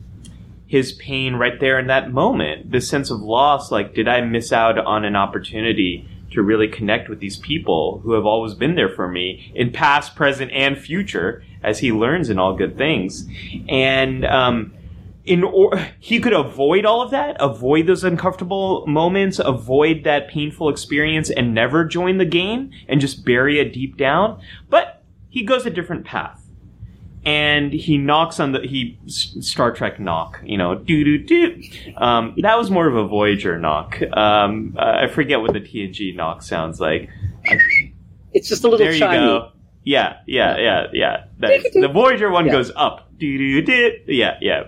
his pain right there in that moment. The sense of loss, like, did I miss out on an opportunity to really connect with these people who have always been there for me in past, present, and future, as he learns in all good things, and um, in or [laughs] he could avoid all of that, avoid those uncomfortable moments, avoid that painful experience, and never join the game and just bury it deep down. But he goes a different path. And he knocks on the he Star Trek knock, you know, do do do. Um, that was more of a Voyager knock. Um, I forget what the TNG knock sounds like. It's just a little. There you go. Yeah, yeah, yeah, yeah. the Voyager one yeah. goes up. Doo doo doo. Yeah, yeah.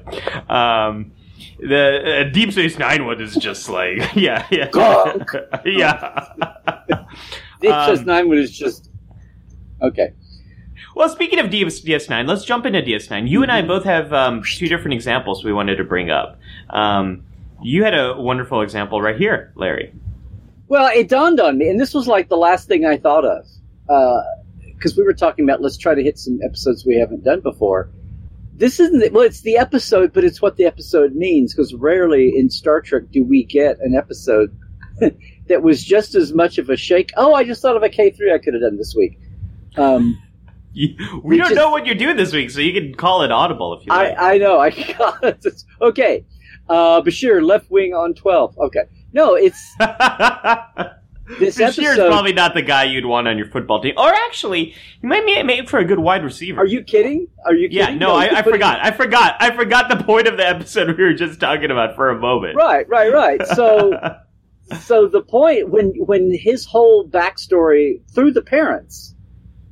Um, the uh, Deep Space Nine one is just like, [laughs] yeah, yeah, [laughs] yeah. Deep Space um, Nine one is just okay. Well, speaking of DS- DS9, let's jump into DS9. You and I both have um, two different examples we wanted to bring up. Um, you had a wonderful example right here, Larry. Well, it dawned on me, and this was like the last thing I thought of. Uh, because we were talking about let's try to hit some episodes we haven't done before. This isn't the, well, it's the episode, but it's what the episode means because rarely in Star Trek do we get an episode [laughs] that was just as much of a shake. Oh, I just thought of a K three I could have done this week. Um, [laughs] we, we don't just, know what you're doing this week, so you can call it audible if you like. I, know. I [laughs] know. I okay. Uh, Bashir, left wing on twelve. Okay. No, it's [laughs] This Bashir's episode, probably not the guy you'd want on your football team. Or actually, he might be made for a good wide receiver. Are you kidding? Are you kidding? Yeah, no, no I, I forgot. I forgot. I forgot the point of the episode we were just talking about for a moment. Right, right, right. So, so the point when when his whole backstory through the parents,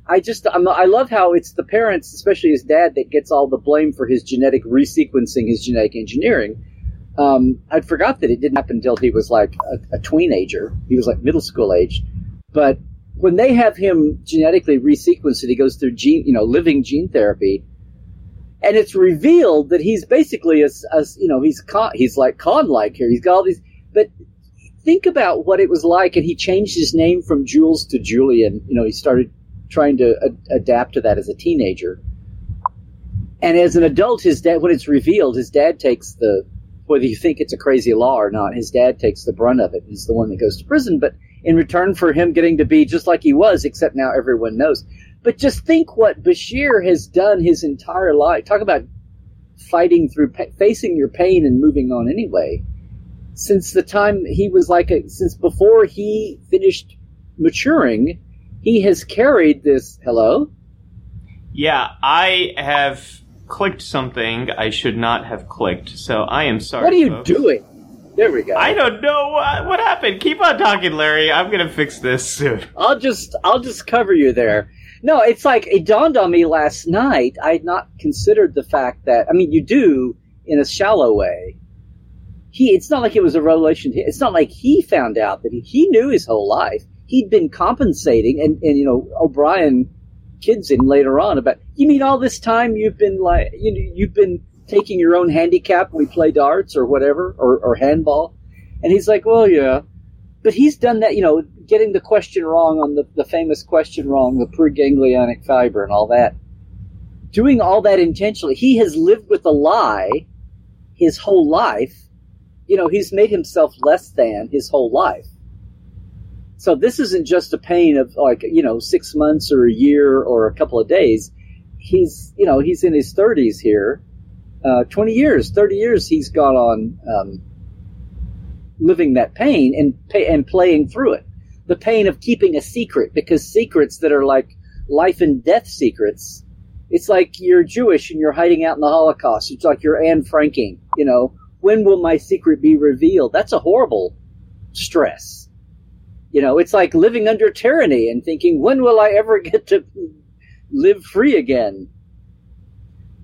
I just I'm, I love how it's the parents, especially his dad, that gets all the blame for his genetic resequencing, his genetic engineering um, I'd forgot that it didn't happen until he was like a, a teenager. He was like middle school age. But when they have him genetically resequenced he goes through gene, you know, living gene therapy, and it's revealed that he's basically as, you know, he's con, he's like con like here. He's got all these, but think about what it was like, and he changed his name from Jules to Julian. You know, he started trying to a- adapt to that as a teenager. And as an adult, his dad, when it's revealed, his dad takes the whether you think it's a crazy law or not, his dad takes the brunt of it. He's the one that goes to prison. But in return for him getting to be just like he was, except now everyone knows. But just think what Bashir has done his entire life. Talk about fighting through, facing your pain and moving on anyway. Since the time he was like a, since before he finished maturing, he has carried this. Hello? Yeah, I have clicked something I should not have clicked, so I am sorry. What are you folks. doing? There we go. I don't know what, what happened. Keep on talking, Larry. I'm gonna fix this soon. I'll just I'll just cover you there. No, it's like it dawned on me last night. I had not considered the fact that I mean you do in a shallow way. He it's not like it was a revelation. It's not like he found out that he, he knew his whole life. He'd been compensating, and and you know O'Brien kids him later on about you mean all this time you've been like you know you've been taking your own handicap we play darts or whatever or, or handball? And he's like well yeah. But he's done that you know getting the question wrong on the, the famous question wrong the preganglionic fiber and all that. Doing all that intentionally. He has lived with a lie his whole life, you know, he's made himself less than his whole life. So this isn't just a pain of like, you know, six months or a year or a couple of days. He's, you know, he's in his 30s here. Uh, 20 years, 30 years he's gone on um, living that pain and, and playing through it. The pain of keeping a secret because secrets that are like life and death secrets it's like you're Jewish and you're hiding out in the Holocaust. It's like you're Anne Franking. You know, when will my secret be revealed? That's a horrible stress. You know, it's like living under tyranny and thinking, when will I ever [laughs] get to live free again?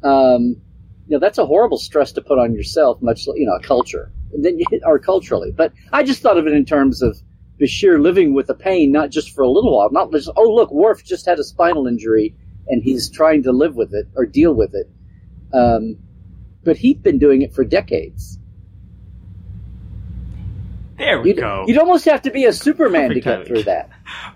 Um, you know, that's a horrible stress to put on yourself, much you know, a culture, and then [laughs] or culturally. But I just thought of it in terms of Bashir living with the pain, not just for a little while, not just, oh look, Worf just had a spinal injury and he's trying to live with it or deal with it. Um, but he'd been doing it for decades. There we you'd, go. You'd almost have to be a Superman Perfect to get timing. through that.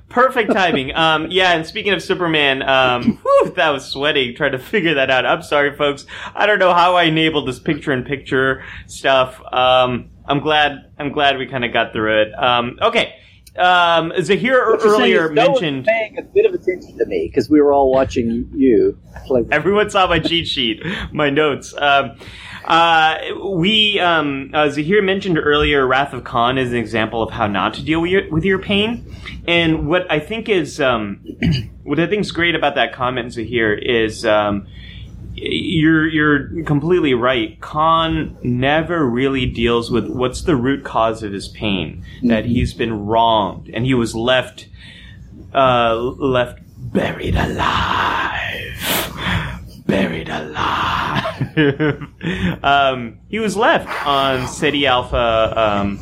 Perfect timing. um, yeah, and speaking of Superman, um, [laughs] whew, that was sweaty trying to figure that out. I'm sorry, folks. I don't know how I enabled this picture-in-picture stuff. Um, I'm glad. I'm glad we kind of got through it. Um, okay um, Zahir earlier mentioned paying a bit of attention to me because we were all watching you play. Everyone saw my cheat sheet, my notes. Um, uh, we um, uh, Zahir mentioned earlier, Wrath of Khan is an example of how not to deal with your, with your pain. And what I think is um, [clears throat] what I think is great about that comment, Zahir, is um, you're you're completely right. Khan never really deals with what's the root cause of his pain. Mm-hmm. That he's been wronged and he was left uh, left buried alive, buried alive. [laughs] um, he was left on Ceti Alpha um,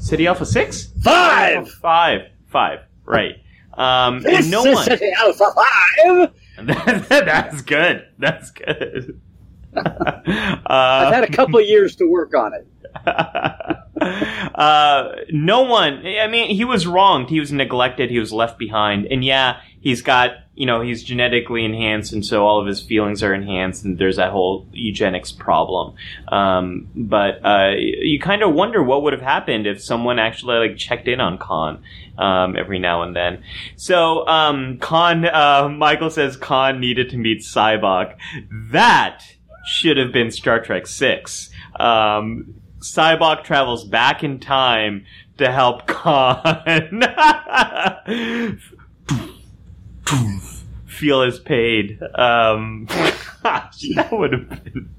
Ceti Alpha six five five five right. Um, and no one Ceti Alpha five [laughs] That's good. That's good. [laughs] uh, I've had a couple years to work on it. uh, no one. I mean, he was wronged. He was neglected. He was left behind. And yeah, he's got you know he's genetically enhanced, and so all of his feelings are enhanced, and there's that whole eugenics problem. Um, but uh, you kind of wonder what would have happened if someone actually like checked in on Khan um, every now and then. So um, Khan, uh, Michael says Khan needed to meet Sybok. That should have been Star Trek Six. Um, Sybok travels back in time to help [laughs] Khan [laughs] feel his pain. Um, [laughs] gosh, that would have been.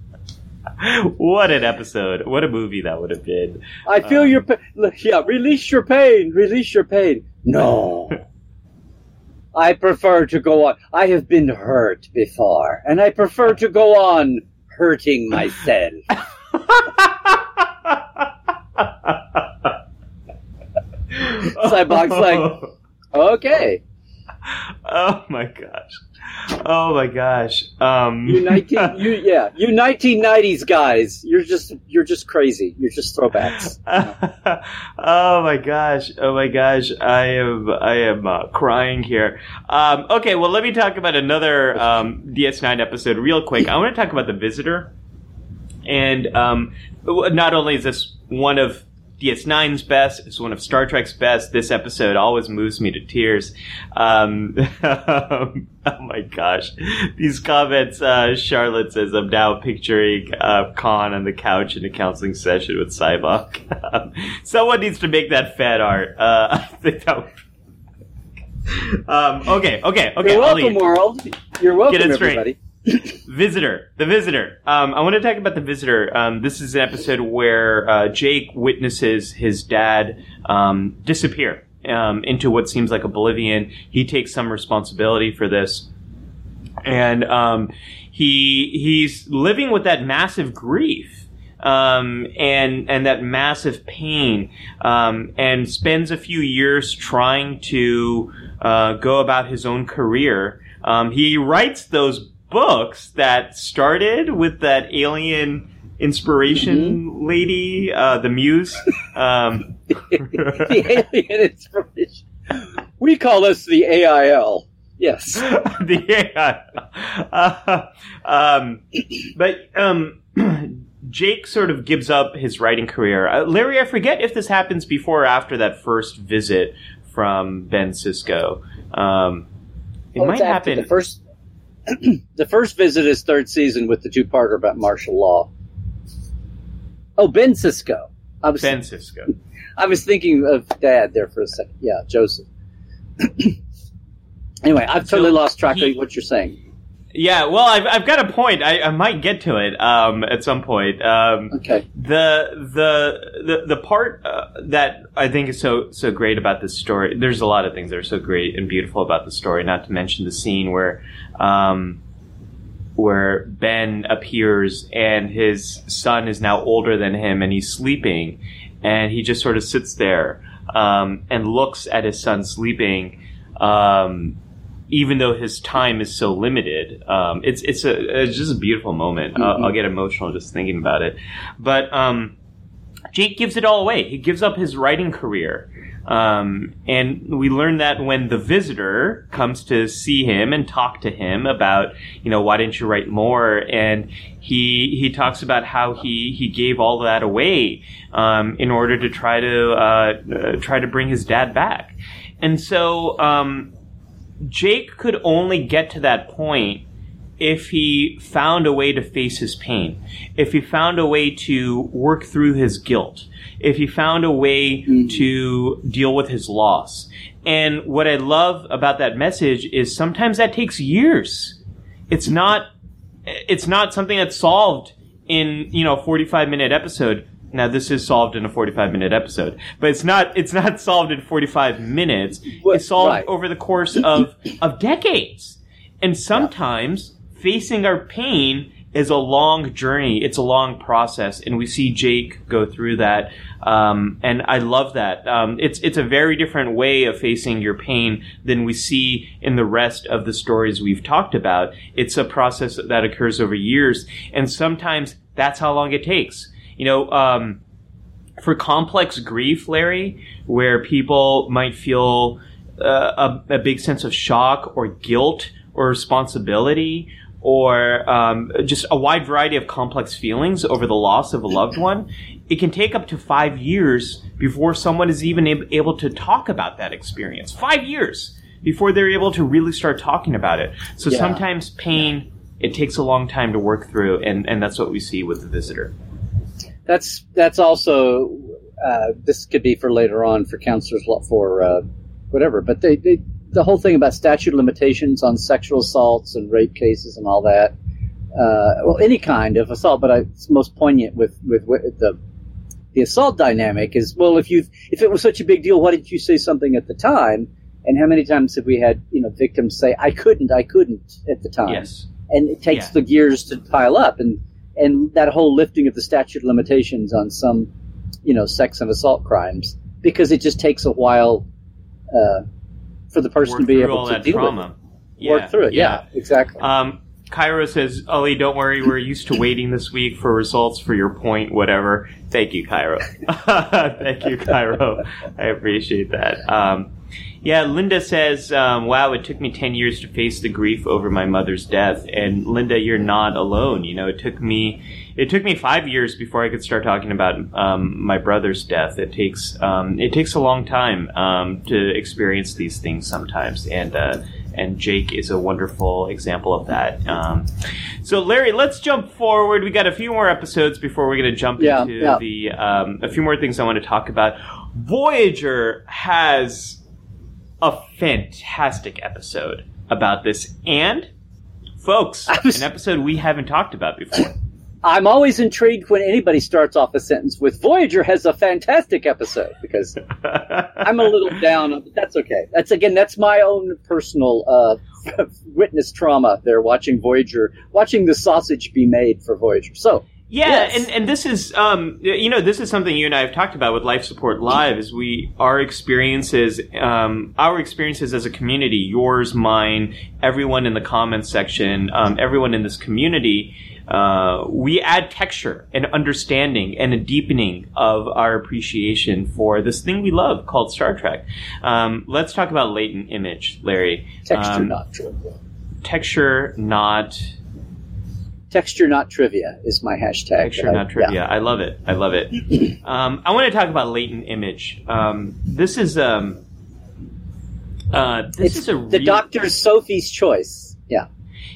What an episode! What a movie that would have been. I feel um, your pain. Yeah, release your pain. Release your pain. No. [laughs] I prefer to go on. I have been hurt before, and I prefer to go on hurting myself. [laughs] Sybok's like, okay. [laughs] Oh my gosh. Oh my gosh. Um. You nineteen, [laughs] you yeah, you nineteen nineties guys. You're just you're just crazy. You're just throwbacks. [laughs] oh my gosh. Oh my gosh. I am I am uh, crying here. Um. Okay. Well, let me talk about another um, DS9 episode real quick. I want to talk about the Visitor, and um, not only is this one of DS9's best. It's one of Star Trek's best. This episode always moves me to tears. Um, [laughs] oh my gosh. These comments, uh, Charlotte says, I'm now picturing uh, Khan on the couch in a counseling session with. Um, [laughs] someone needs to make that fan art. Uh, I [laughs] think that would... um, okay, okay, okay. You're welcome, world. You're welcome, Get it straight. Visitor, the Visitor. Um, I want to talk about the Visitor. Um, this is an episode where uh, Jake witnesses his dad um, disappear um, into what seems like oblivion. He takes some responsibility for this, and um, he he's living with that massive grief. Um, and and that massive pain, and spends a few years trying to uh, go about his own career. he writes those books that started with that alien inspiration mm-hmm. lady, uh, the muse. Um, [laughs] the alien inspiration. We call this the AIL. Yes. [laughs] the AIL. Uh, um, but um, [clears throat] Jake sort of gives up his writing career. Uh, Larry, I forget if this happens before or after that first visit from Ben Sisko. Um, it Oh, might happen. The first, [clears throat] the first visit is third season with the two-parter about martial law. Oh, Ben Sisko. I was ben Sisko. I was thinking of Dad there for a second. Yeah, Joseph. [clears throat] anyway, I've totally lost track he- of what you're saying. Yeah, well, I've, I've got a point. I, I might get to it um, at some point. Um, Okay. the the the the part uh, that I think is so so great about this story. There's a lot of things that are so great and beautiful about the story. Not to mention the scene where. Um, where Ben appears and his son is now older than him and he's sleeping and he just sort of sits there um, and looks at his son sleeping um, even though his time is so limited um, it's it's a it's just a beautiful moment. I'll, I'll get emotional just thinking about it. But um, Jake gives it all away. He gives up his writing career. Um, and we learn that when the visitor comes to see him and talk to him about, you know, why didn't you write more? And he he talks about how he he gave all that away um, in order to try to uh, uh, try to bring his dad back. And so um, Jake could only get to that point if he found a way to face his pain, if he found a way to work through his guilt, if he found a way mm-hmm. to deal with his loss. And what I love about that message is sometimes that takes years. It's not it's not something that's solved in, you know, a 45 minute episode. Now this is solved in a 45 minute episode, but it's not it's not solved in 45 minutes. It's solved right. over the course of of decades. And sometimes facing our pain is a long journey. It's a long process, and we see Jake go through that. Um, and I love that. Um, it's it's a very different way of facing your pain than we see in the rest of the stories we've talked about. It's a process that occurs over years, and sometimes that's how long it takes. You know. Um, for complex grief, Larry, where people might feel uh, a, a big sense of shock or guilt or responsibility or um, just a wide variety of complex feelings over the loss of a loved one, it can take up to five years before someone is even ab- able to talk about that experience. Five years before they're able to really start talking about it. So Yeah. sometimes pain, it takes a long time to work through, and, and that's what we see with the visitor. That's that's also uh, this could be for later on for counselors for uh, whatever. But they, they the whole thing about statute of limitations on sexual assaults and rape cases and all that. Uh, well, any kind of assault, but I, it's most poignant with with, with the the assault dynamic is well, if you if it was such a big deal, why didn't you say something at the time? And how many times have we had you know victims say, "I couldn't, I couldn't" at the time? Yes. and it takes Yeah. the gears to pile up and and that whole lifting of the statute of limitations on some you know sex and assault crimes because it just takes a while uh, for the person Work to be able to deal trauma. with it, work through it. Yeah, exactly. Um, Cairo says, Ollie, don't worry, we're used to waiting this week for results for your point, whatever. Thank you, Cairo. [laughs] Thank you, Cairo. I appreciate that. Um, yeah, Linda says, um, wow, it took me 10 years to face the grief over my mother's death. And Linda, you're not alone. You know, it took me, it took me five years before I could start talking about, um, my brother's death. It takes, um, it takes a long time, um, to experience these things sometimes. And, uh, and Jake is a wonderful example of that. Um, so, Larry, let's jump forward. We got a few more episodes before we're going to jump Yeah, into yeah. the um, a few more things I want to talk about. Voyager has a fantastic episode about this, and folks, [laughs] was- an episode we haven't talked about before. I'm always intrigued when anybody starts off a sentence with Voyager has a fantastic episode because [laughs] I'm a little down, but that's okay. That's again, that's my own personal uh, [laughs] witness trauma there watching Voyager, watching the sausage be made for Voyager. So Yeah, Yes. and, and this is um you know this is something you and I have talked about with Life Support Live is we our experiences um our experiences as a community yours mine everyone in the comments section um, everyone in this community uh, we add texture and understanding and a deepening of our appreciation for this thing we love called Star Trek. Um, let's talk about latent image, Larry. texture Um, not true. texture, not Texture not trivia is my hashtag. Texture I- not trivia. yeah. I love it. I love it. [laughs] um, I want to talk about latent image. Um, this is um, uh, this It's is a the real- doctor's Sophie's choice. Yeah.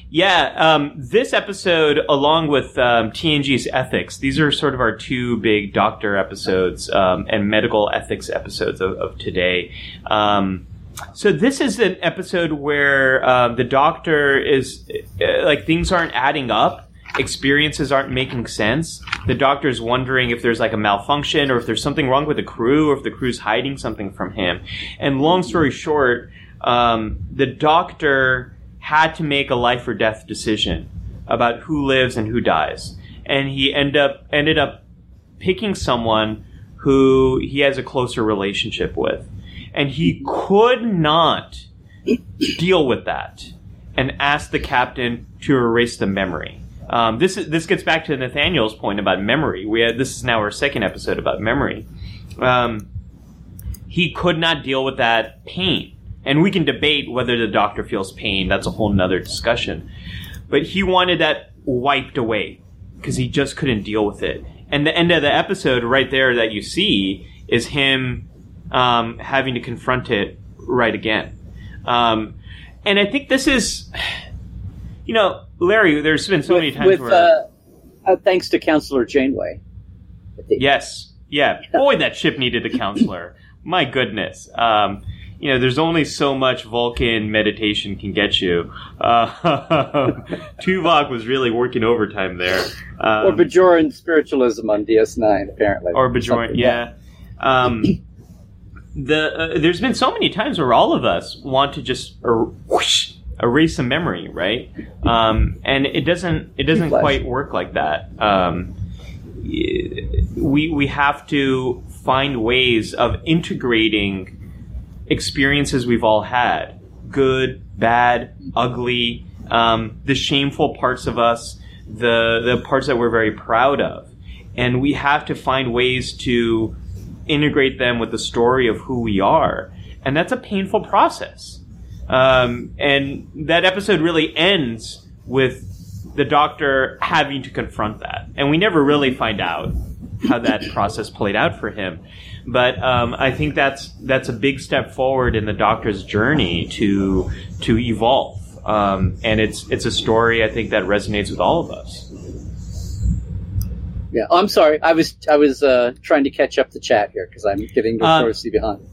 Yeah, um, this episode, along with um, TNG's ethics, these are sort of our two big doctor episodes um, and medical ethics episodes of, of today. Um, so this is an episode where uh, the doctor is uh, like things aren't adding up. Experiences aren't making sense. The doctor's wondering if there's like a malfunction or if there's something wrong with the crew or if the crew's hiding something from him. And long story short, um, the doctor had to make a life or death decision about who lives and who dies, and he end up ended up picking someone who he has a closer relationship with, and he could not deal with that and asked the captain to erase the memory. Um, this is, this gets back to Nathaniel's point about memory. We had, this is now our second episode about memory. Um, he could not deal with that pain, and we can debate whether the doctor feels pain. That's a whole nother discussion. But he wanted that wiped away because he just couldn't deal with it. And the end of the episode, right there, that you see is him um, having to confront it right again. Um, and I think this is, [sighs] you know, Larry. There's been so many times with where uh, uh, thanks to Counselor Janeway. Yes. Yeah. Boy, that ship needed a counselor. [clears throat] My goodness. Um, you know, there's only so much Vulcan meditation can get you. Uh, [laughs] Tuvok was really working overtime there. Um, or Bajoran spiritualism on DS9, apparently. or Bajoran, Something, yeah. Um, the uh, there's been so many times where all of us want to just er- whoosh, erase a memory, right? Um, and it doesn't it doesn't quite work like that. Um, we we have to find ways of integrating experiences we've all had good bad ugly um, the shameful parts of us the the parts that we're very proud of and we have to find ways to integrate them with the story of who we are and that's a painful process um, and that episode really ends with the doctor having to confront that and we never really find out how that [coughs] process played out for him but um, I think that's that's a big step forward in the Doctor's journey to to evolve, um, and it's it's a story I think that resonates with all of us. Yeah, I'm sorry. I was I was uh, trying to catch up the chat here because I'm getting Uh, notoriously behind.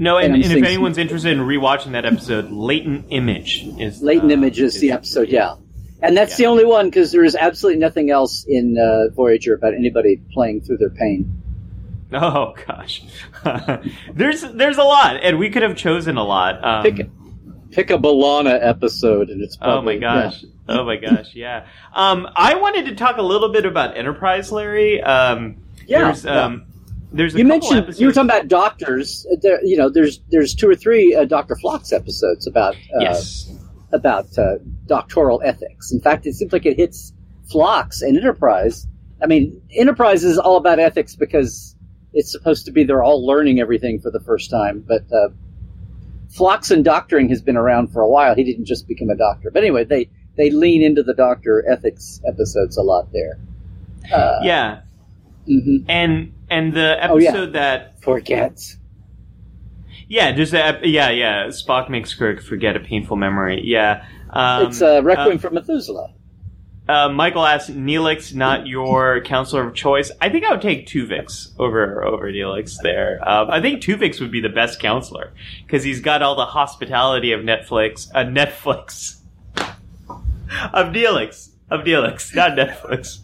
No, and, And and if anyone's interested in rewatching that episode, Latent Image is Latent uh, Image is the episode, yeah. And that's Yeah. the only one because there is absolutely nothing else in uh, Voyager about anybody playing through their pain. [laughs] Oh gosh, [laughs] there's there's a lot, and we could have chosen a lot. Um, Pick pick a B'Elanna episode, and it's Oh my probably, gosh. Oh my gosh, yeah. Um, I wanted to talk a little bit about Enterprise, Larry. Um, Yeah, um, there's You mentioned episodes. you were talking about doctors. There, you know, there's there's two or three uh, Doctor Phlox episodes about uh, yes. about uh, doctoral ethics. In fact, it seems like it hits Phlox and Enterprise. I mean, Enterprise is all about ethics because it's supposed to be they're all learning everything for the first time. But uh, Phlox and doctoring has been around for a while. He didn't just become a doctor. But anyway, they they lean into the doctor ethics episodes a lot there. Uh, Yeah, mhm. and and the Oh, yeah. episode that forgets. yeah, just the ep- yeah yeah Spock makes Kirk forget a painful memory. Yeah, um, it's uh, Requiem uh, for Methuselah. Uh, Michael asks, Neelix not your counselor of choice? I think I would take Tuvix over over Neelix there. Um, I think Tuvix would be the best counselor because he's got all the hospitality of Netflix. Uh, Netflix [laughs] of Neelix of Neelix, not Netflix.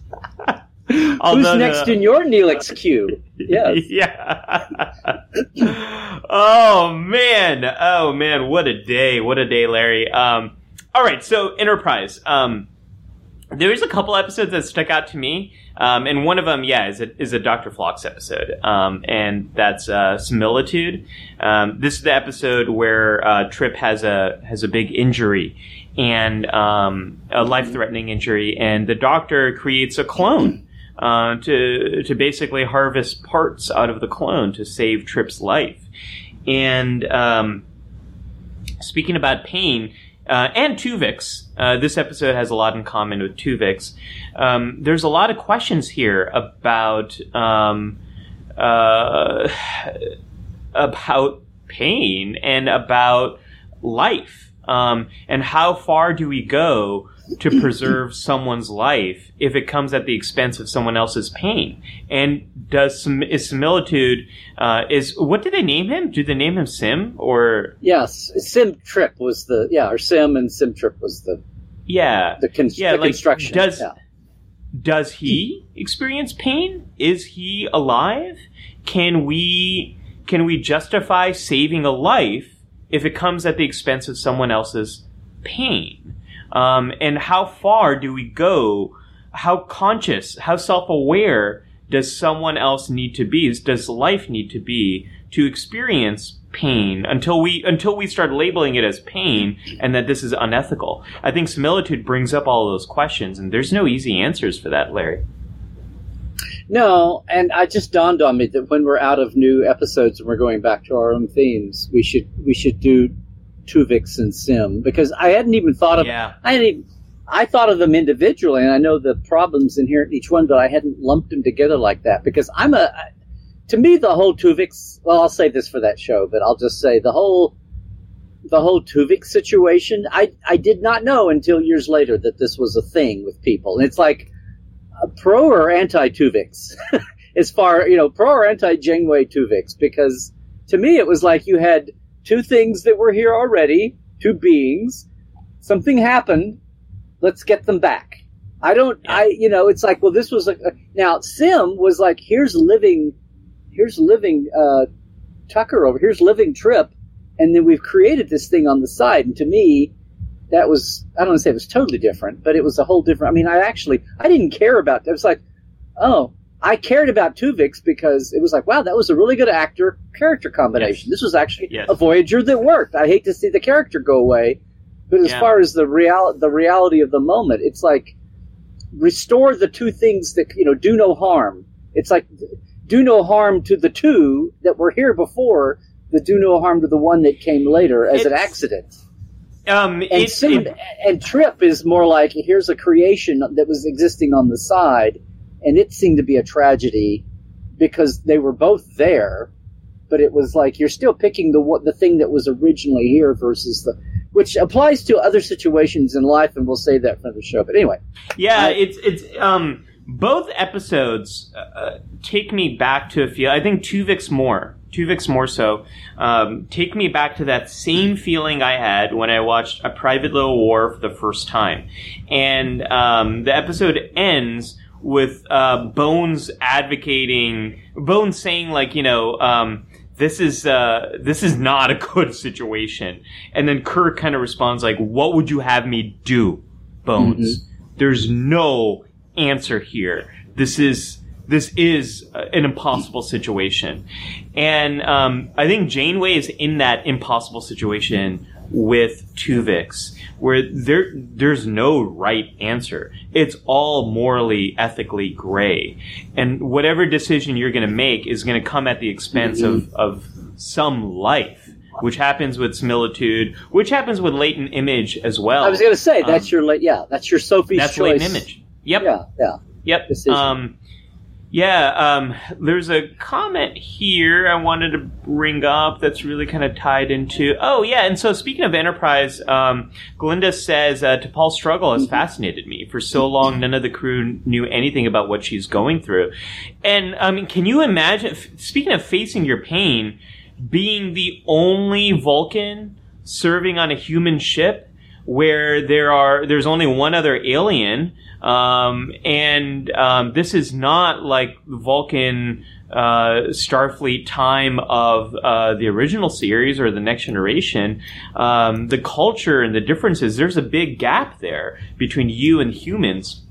[laughs] Who's next the- in your Neelix queue? Yes. [laughs] yeah. oh man. Oh man. What a day. What a day, Larry. Um, all right. So Enterprise. Um, there's a couple episodes that stuck out to me. Um, and one of them, yeah, is a, is a Dr. Phlox episode. Um, and that's, uh, Similitude. Um, this is the episode where, uh, Trip has a, has a big injury and, um, a life-threatening injury and the doctor creates a clone uh, to to basically harvest parts out of the clone to save Trip's life. And um, speaking about pain, uh, and Tuvix. Uh, this episode has a lot in common with Tuvix. Um, there's a lot of questions here about um, uh, [sighs] about pain and about life, um, and how far do we go to preserve someone's life if it comes at the expense of someone else's pain? And does sim- is similitude uh, is what did they name him? Do they name him Sim or Yes, Sim Trip was the yeah, or Sim and Sim Trip was the yeah the, con- yeah the like construction. does yeah. does he experience pain? Is he alive? Can we can we justify saving a life if it comes at the expense of someone else's pain? Um, and how far do we go? How conscious, how self aware does someone else need to be? Does life need to be to experience pain until we until we start labeling it as pain and that this is unethical? I think similitude brings up all those questions, and there's no easy answers for that, Larry. No, and I just dawned on me that when we're out of new episodes and we're going back to our own themes, we should we should do Tuvix and Sim because I hadn't even thought of Yeah. I hadn't even, I thought of them individually, and I know the problems inherent in each one, but I hadn't lumped them together like that because I'm a to me the whole Tuvix. Well, I'll save this for that show, but I'll just say the whole the whole Tuvix situation. I I did not know until years later that this was a thing with people, and it's like uh, pro or anti Tuvix [laughs] as far you know pro or anti Janeway Tuvix because to me it was like you had two things that were here already, two beings. Something happened. Let's get them back. I don't. I you know it's like well this was a, a now Sim was like here's living, here's living uh, Tucker over here's living Trip, and then we've created this thing on the side. And to me, that was I don't want to say it was totally different, but it was a whole different. I mean, I actually I didn't care about. It was like, oh, I cared about Tuvix because it was like, wow, that was a really good actor character combination. Yes. This was actually Yes. a Voyager that worked. I hate to see the character go away, but as Yeah. far as the real the reality of the moment, it's like restore the two things that you know do no harm. It's like do no harm to the two that were here before. The do no harm to the one that came later as an accident. Um, And it, Sim, it- and Trip is more like here's a creation that was existing on the side, and it seemed to be a tragedy because they were both there, but it was like you're still picking the what the thing that was originally here versus the which applies to other situations in life, and we'll save that for the show. But anyway, Yeah, it's it's um both episodes uh, take me back to a feel. I think Tuvix more, Tuvix more so, um, take me back to that same feeling I had when I watched A Private Little War for the first time, and um, the episode ends with uh, Bones advocating, Bones saying like you know. Um, this is uh, this is not a good situation, and then Kirk kind of responds like, "What would you have me do, Bones?" there's no answer here. This is this is uh, an impossible situation, and um, I think Janeway is in that impossible situation with Tuvix, where there there's no right answer. It's all morally, ethically gray, and whatever decision you're going to make is going to come at the expense of of some life. Which happens with similitude, which happens with latent image as well. I was going to say that's Um, your late, yeah, that's your Sophie's that's choice. That's latent image. Yep. Yeah, yeah. Yep. decision. Um, yeah. Um, there's a comment here I wanted to bring up that's really kind of tied into. Oh, yeah. And so speaking of Enterprise, um, Glinda says uh, T'Pol's struggle has fascinated me. For so long, none of the crew knew anything about what she's going through. And I mean, can you imagine? f- Speaking of facing your pain, being the only Vulcan serving on a human ship where there are there's only one other alien um, and um, this is not like Vulcan uh, Starfleet time of uh, the original series or the Next Generation. Um, the culture and the differences there's a big gap there between you and humans.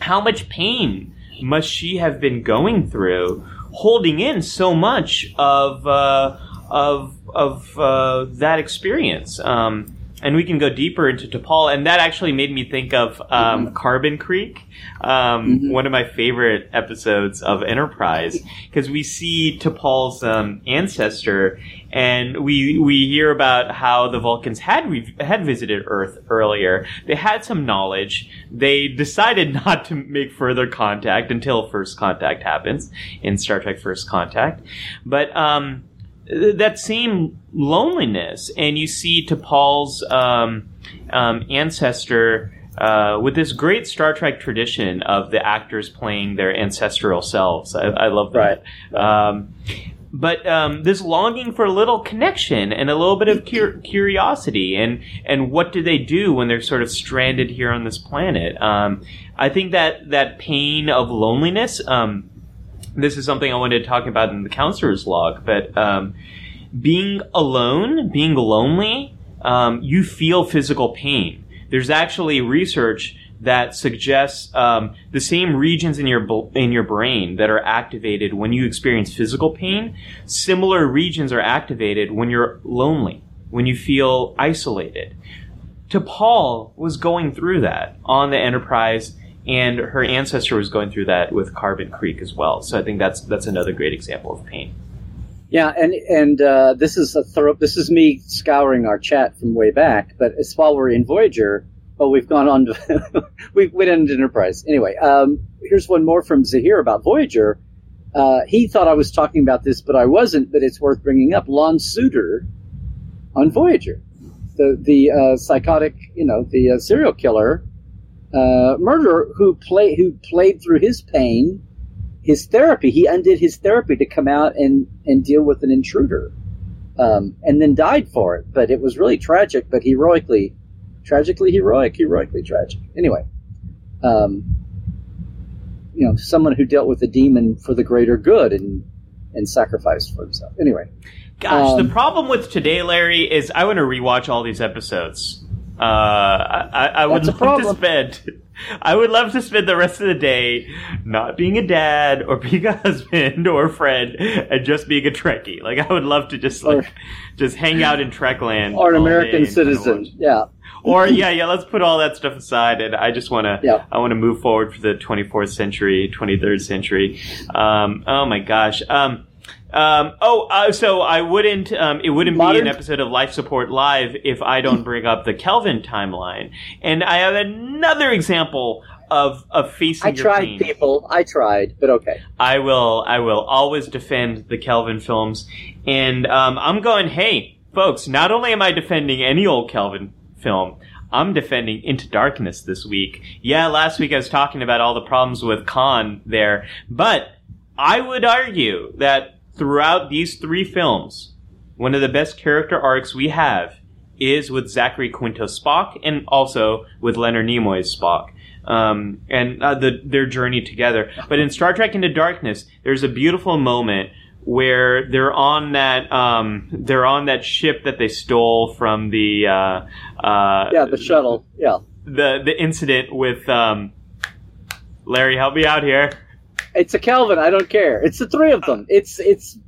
How much pain must she have been going through, holding in so much of uh, of of uh, that experience? Um, and we can go deeper into T'Pol, and that actually made me think of um, Mm-hmm. Carbon Creek, um, one of my favorite episodes of Enterprise, because we see T'Pol's um, ancestor, and we we hear about how the Vulcans had re- had visited Earth earlier. They had some knowledge. They decided [laughs] not to make further contact until First Contact happens in Star Trek First Contact, but. Um, that same loneliness, and you see T'Pol's um, um, ancestor uh, with this great Star Trek tradition of the actors playing their ancestral selves. I, I love that. Um, but um, this longing for a little connection and a little bit of cur- curiosity, and and what do they do when they're sort of stranded here on this planet? Um, I think that that pain of loneliness. Um, this is something I wanted to talk about in the counselor's log, but um, being alone, being lonely, um, you feel physical pain. There's actually research that suggests um, the same regions in your in your brain that are activated when you experience physical pain. Similar regions are activated when you're lonely, when you feel isolated. T'Pol was going through that on the Enterprise, and her ancestor was going through that with Carbon Creek as well. So I think that's that's another great example of pain. Yeah, and and uh, this is a thorough. This is me scouring our chat from way back. But as while we're in Voyager, oh, we've gone on. To, [laughs] we went into Enterprise anyway. Um, here's one more from Zahir about Voyager. Uh, he thought I was talking about this, but I wasn't. But it's worth bringing up. Lon Suder on Voyager, the the uh, psychotic, you know, the uh, serial killer, uh, murderer who play who played through his pain his therapy. He undid his therapy to come out and, and deal with an intruder, um, and then died for it. But it was really tragic, but heroically, tragically heroic, heroically tragic. Anyway, um, you know, someone who dealt with a demon for the greater good and and sacrificed for himself. Anyway, Gosh, Um, the problem with today, Larry, is I want to rewatch all these episodes. Uh, I, I, would That's love to spend. I would love to spend the rest of the day not being a dad or being a husband or a friend and just being a Trekkie. Like I would love to just like Or- just hang out in Trekland or an American citizen. Yeah, Or yeah, yeah. Let's put all that stuff aside, and I just want to. Yeah. I want to move forward for the 24th century, 23rd century. Um, oh my gosh. Um, um, oh, uh, so I wouldn't. Um, it wouldn't be an episode of Life Support Live if I don't bring up the Kelvin timeline. And I have another example of of facing I tried, pain. people. I tried, but okay. I will I will always defend the Kelvin films, and um, I'm going. Hey, folks! Not only am I defending any old Kelvin film, I'm defending Into Darkness this week. Yeah, last week I was talking about all the problems with Khan there, but I would argue that throughout these three films, one of the best character arcs we have is with Zachary Quinto Spock, and also with Leonard Nimoy's Spock um, and uh, the, their journey together. But in Star Trek Into Darkness, there's a beautiful moment where they're on that um, they're on that ship that they stole from the uh, uh, Yeah, the shuttle. Yeah, the the incident with um, Larry. Help me out here. It's a Kelvin. I don't care. It's the three of them. It's it's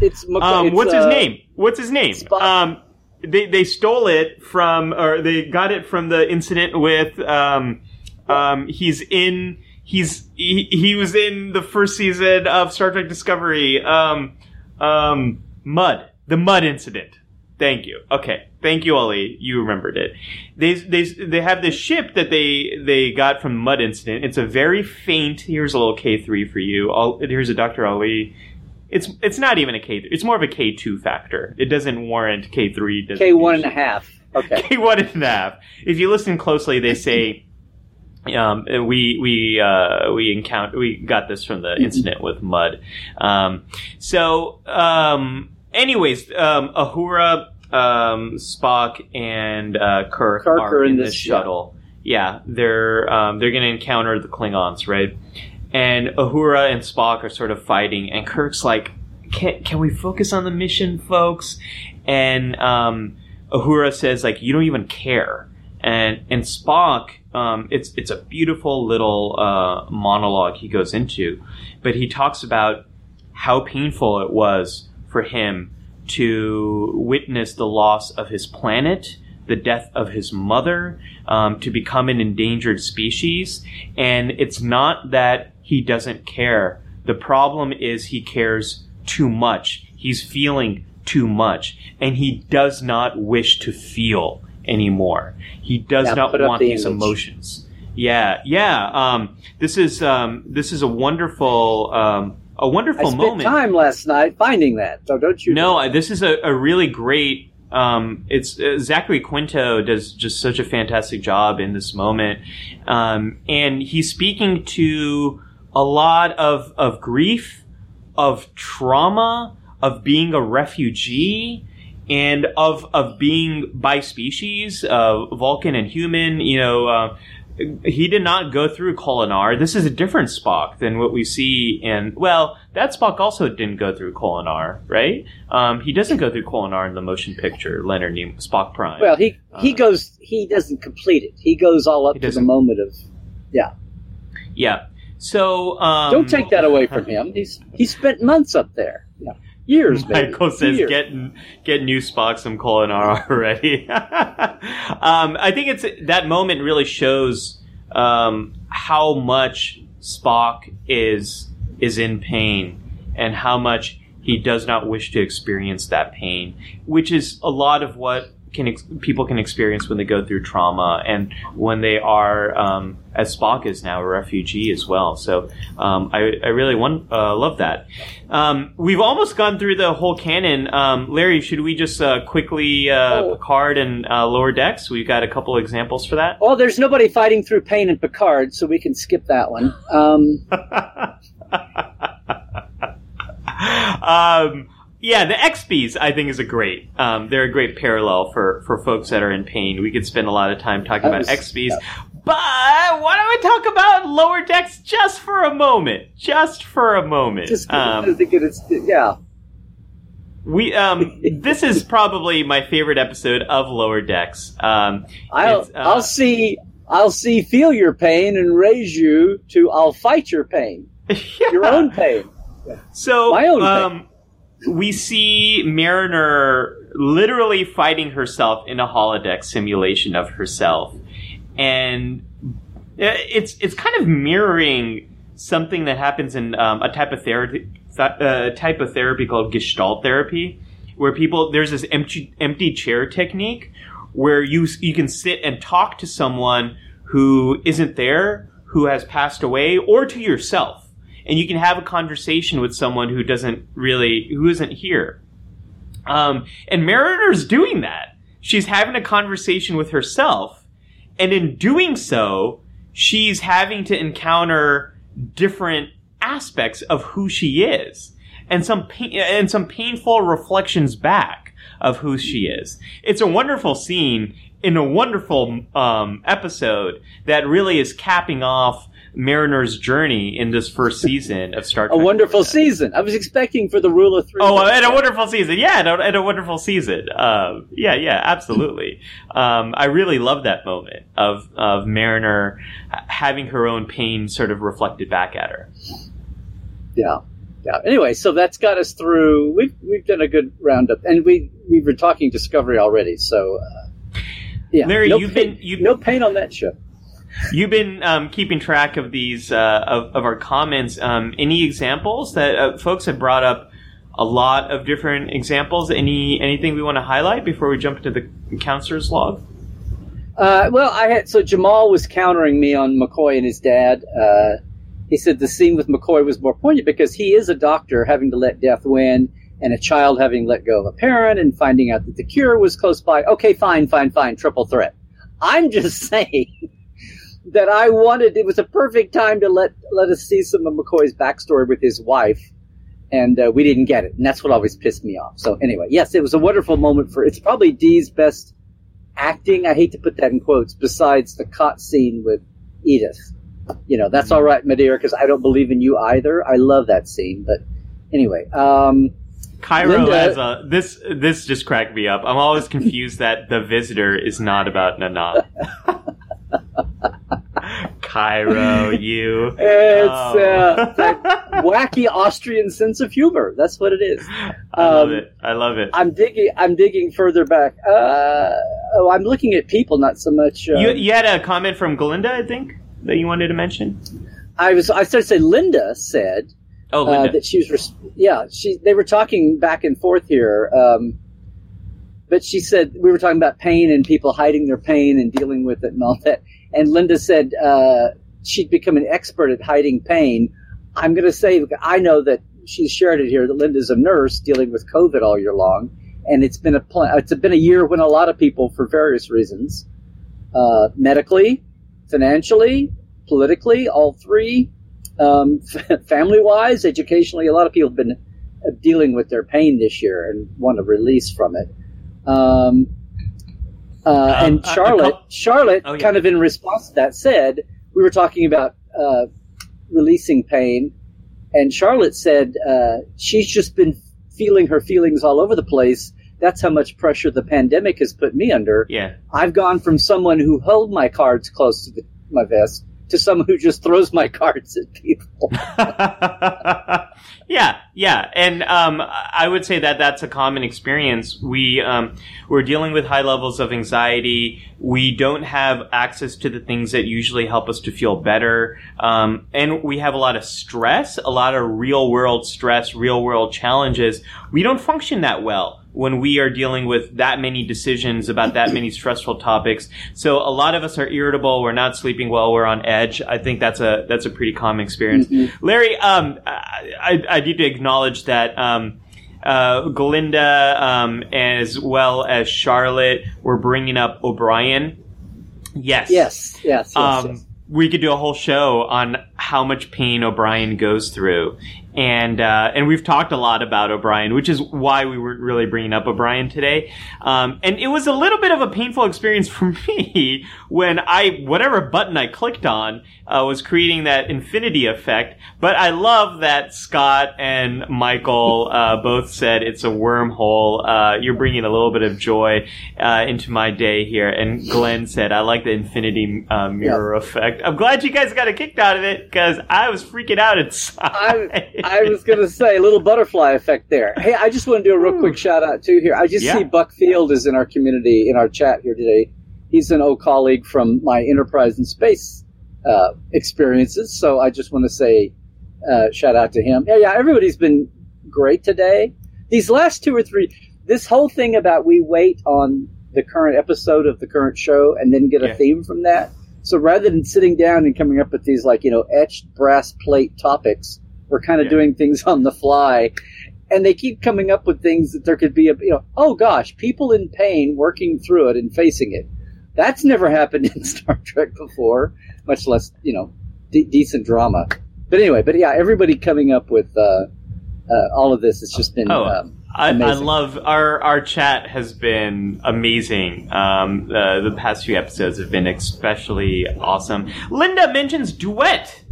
it's. Mc- Um, it's, what's his uh, name? What's his name? Spock. Um, they they stole it from, or they got it from the incident with. Um, um, he's in. He's he, he was in the first season of Star Trek Discovery. Um, um, Mudd, the Mudd incident. Thank you. Okay, thank you, Ollie. You remembered it. They they they have this ship that they they got from the Mudd incident. It's a very faint. Here's a little K three for you. I'll, here's a Doctor Ali. It's it's not even a K3. It's more of a K two factor. It doesn't warrant K three. K one and a half. Okay. [laughs] K one and a half. If you listen closely, they say. Um, we we uh, we encounter we got this from the incident with Mudd. Um, so, um, anyways, um, Uhura, um, Spock, and uh, Kirk, Kirk are in in this shuttle. Yeah, they're um, they're going to encounter the Klingons, right? And Uhura and Spock are sort of fighting, and Kirk's like, "Can can we focus on the mission, folks?" And um, Uhura says, "Like you don't even care." And and Spock, um, it's it's a beautiful little uh, monologue he goes into, but he talks about how painful it was for him to witness the loss of his planet, the death of his mother um, to become an endangered species. And it's not that he doesn't care. The problem is he cares too much. He's feeling too much, and he does not wish to feel anymore. He does Yeah, not want the these image. emotions. Yeah, yeah. Um, this is um, this is a wonderful a I wonderful spent moment. time last night finding that. So don't you? No, I- this is a, a really great. Um, it's uh, Zachary Quinto does just such a fantastic job in this moment, um, and he's speaking to a lot of of grief, of trauma, of being a refugee, and of of being by species, uh, Vulcan and human. You know. Uh, he did not go through Kolinahr. This is a different Spock than what we see in. Well, that Spock also didn't go through Kolinahr, right? Um, he doesn't go through Kolinahr in the motion picture. Leonard Nimoy, Spock Prime. Well, he he Uh, goes. He doesn't complete it. He goes all up to the moment of. Yeah. yeah. So um, Don't take that away from him. He's he spent months up there. Years. maybe. Michael says, Years. "Get get new Spock some Kolinahr already." [laughs] um, I think it's that moment really shows um, how much Spock is is in pain and how much he does not wish to experience that pain, which is a lot of what can ex- people can experience when they go through trauma and when they are, um, as Spock is now, a refugee as well. So um, I, I really want, uh, love that. Um, we've almost gone through the whole canon. Um, Larry, should we just uh, quickly uh, Oh. Picard and uh, Lower Decks? We've got a couple examples for that. Well, there's nobody fighting through pain in Picard, so we can skip that one. [laughs] Yeah, the XBs I think is a great. Um, they're a great parallel for for folks that are in pain. We could spend a lot of time talking That about was- XBs, but why don't we talk about lower decks just for a moment? Just for a moment. just Um, to get it, yeah. we um, [laughs] this is probably my favorite episode of Lower Decks. Um, I'll uh, I'll see I'll see feel your pain and raise you to I'll fight your pain, [laughs] your own pain. So, My own um, we see Mariner literally fighting herself in a holodeck simulation of herself, and it's it's kind of mirroring something that happens in um, a type of therapy, th- uh, type of therapy called Gestalt therapy, where people there's this empty empty chair technique where you you can sit and talk to someone who isn't there, who has passed away, or to yourself and you can have a conversation with someone who doesn't really who isn't here. Um, and mariner's doing that. She's having a conversation with herself. And in doing so she's having to encounter different aspects of who she is and some pain, and some painful reflections back of who she is. It's a wonderful scene in a wonderful um, episode that really is capping off Mariner's journey in this first season of Star Trek. A wonderful season. I was expecting for the rule of three. Oh, and a wonderful season. Yeah, and a, and a wonderful season. Um, yeah, yeah, absolutely. Um, I really love that moment of, of Mariner having her own pain sort of reflected back at her. Yeah. Yeah. Anyway, so that's got us through. We've we've done a good roundup, and we we were talking Discovery already. So, uh, yeah, Larry, no you've pain, been- you've- no pain on that show. You've been um, keeping track of these uh, of, of our comments. Um, any examples that uh, folks have brought up? A lot of different examples. Any anything we want to highlight before we jump into the counselor's log? Uh, well, I had so Jamal was countering me on McCoy and his dad. Uh, he said the scene with McCoy was more poignant because he is a doctor having to let death win, and a child having let go of a parent and finding out that the cure was close by. Okay, fine, fine, fine, triple threat. I'm just [laughs] saying that I wanted it was a perfect time to let let us see some of McCoy's backstory with his wife, and uh, we didn't get it, and that's what always pissed me off. So anyway, yes, it was a wonderful moment for. It's probably Dee's best acting. I hate to put that in quotes. Besides the cot scene with Edith, you know that's all right, Madeira, because I don't believe in you either. I love that scene, but anyway, um, Cairo Linda- has a this this just cracked me up. I'm always confused that the visitor is not about Nana. [laughs] Cairo, you. [laughs] it's Oh. uh, [laughs] wacky Austrian sense of humor. That's what it is. I love um, it. I love it. I'm digging. I'm digging further back. Uh, oh, I'm looking at people, not so much. Uh, You, you had a comment from Galinda, I think, that you wanted to mention. I was. I started to say Linda said Oh, uh, that she was. Res- yeah, she. They were talking back and forth here. Um, but she said we were talking about pain and people hiding their pain and dealing with it and all that. And Linda said uh, she'd become an expert at hiding pain. I'm going to say I know that she's shared it here that Linda's a nurse dealing with COVID all year long, and it's been a pl- it's been a year when a lot of people, for various reasons, uh, medically, financially, politically, all three, um, [laughs] family wise, educationally, a lot of people have been dealing with their pain this year and want a release from it. Um, uh, Um, and uh, Charlotte, Charlotte, Oh, yeah. kind of in response to that, said we were talking about uh, releasing pain, and Charlotte said uh, she's just been feeling her feelings all over the place. That's how much pressure the pandemic has put me under. yeah. I've gone from someone who held my cards close to the, my vest to someone who just throws my cards at people. [laughs] yeah, yeah, and um, I would say that that's a common experience. We um, we're dealing with high levels of anxiety. We don't have access to the things that usually help us to feel better, um, and we have a lot of stress, a lot of real world stress, real world challenges. We don't function that well when we are dealing with that many decisions about that many stressful topics. So a lot of us are irritable. We're not sleeping well. We're on edge. I think that's a that's a pretty common experience. Larry, um, I, I, I need to acknowledge that. Um, uh, Galinda, um, as well as Charlotte, were bringing up O'Brien. Yes. yes, yes, yes. Um, yes. we could do a whole show on how much pain O'Brien goes through, and uh, and we've talked a lot about O'Brien, which is why we weren't really bringing up O'Brien today. Um, and it was a little bit of a painful experience [laughs] for me when I whatever button I clicked on uh, was creating that infinity effect. But I love that Scott and Michael uh, both said it's a wormhole. Uh, you're bringing a little bit of joy uh, into my day here, and Glenn said I like the infinity uh, mirror effect. I'm glad you guys got a kick out of it because I was freaking out inside. I, I was going to say a little butterfly effect there. Hey, I just want to do a real quick shout out too here. I just Yeah. see Buck Field is in our community in our chat here today. He's an old colleague from my enterprise and space uh, experiences, so I just want to say uh, shout out to him. Yeah, yeah, everybody's been great today. These last two or three, this whole thing about we wait on the current episode of the current show and then get a Yeah. theme from that. So rather than sitting down and coming up with these like you know etched brass plate topics, we're kind of Yeah. doing things on the fly, and they keep coming up with things that there could be a you know oh gosh people in pain working through it and facing it. That's never [laughs] happened in Star Trek before, much less you know de- decent drama. But anyway, but yeah, everybody coming up with uh, uh, all of this has just been. Oh, um, I, I love our our chat has been amazing. Um, uh, the past few episodes have been especially awesome. Linda mentions duet.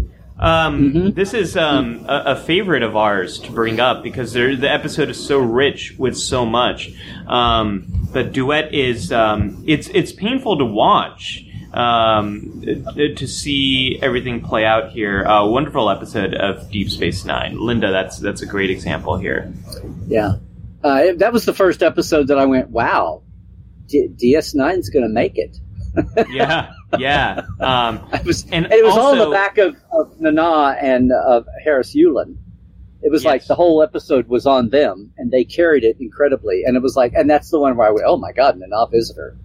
Um, Mhm. This is um, a, a favorite of ours to bring up because the episode is so rich with so much. Um, but duet is um, it's it's painful to watch um, to see everything play out here. A wonderful episode of Deep Space Nine. Linda, that's that's a great example here. Yeah, uh, that was the first episode that I went, "Wow, D- DS9's going to make it." [laughs] yeah, yeah. Um, [laughs] I was, And and, it was all in the back of, of Nana and of Harris Yulin. It was like the whole episode was on them, and they carried it incredibly. And it was like, and that's the one where I went, "Oh my God, Nana visitor."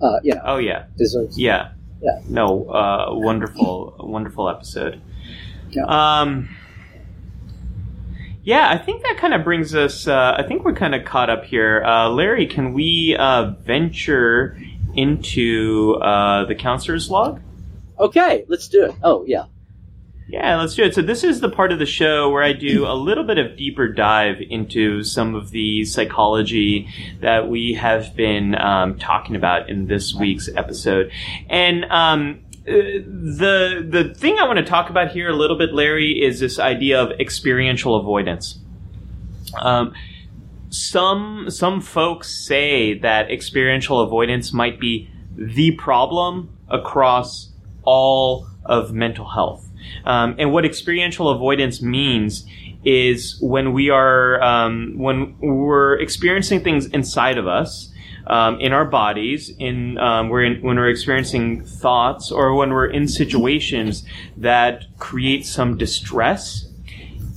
Uh, you know, oh yeah, deserves. yeah, Yeah. No, uh, wonderful, wonderful episode. Yeah. Um, yeah, I think that kind of brings us. Uh, I think we're kind of caught up here. Uh, Larry, can we uh, venture into uh, the counselor's log? Okay, let's do it. Oh yeah, Yeah, let's do it. So this is the part of the show where I do a little bit of deeper dive into some of the psychology that we have been um, talking about in this week's episode, and um, uh, the the thing I want to talk about here a little bit, Larry, is this idea of experiential avoidance. Um, some some folks say that experiential avoidance might be the problem across all of mental health. Um, and what experiential avoidance means is when we are um, when we're experiencing things inside of us um, in our bodies, in, um, we're in, when we're experiencing thoughts or when we're in situations that create some distress,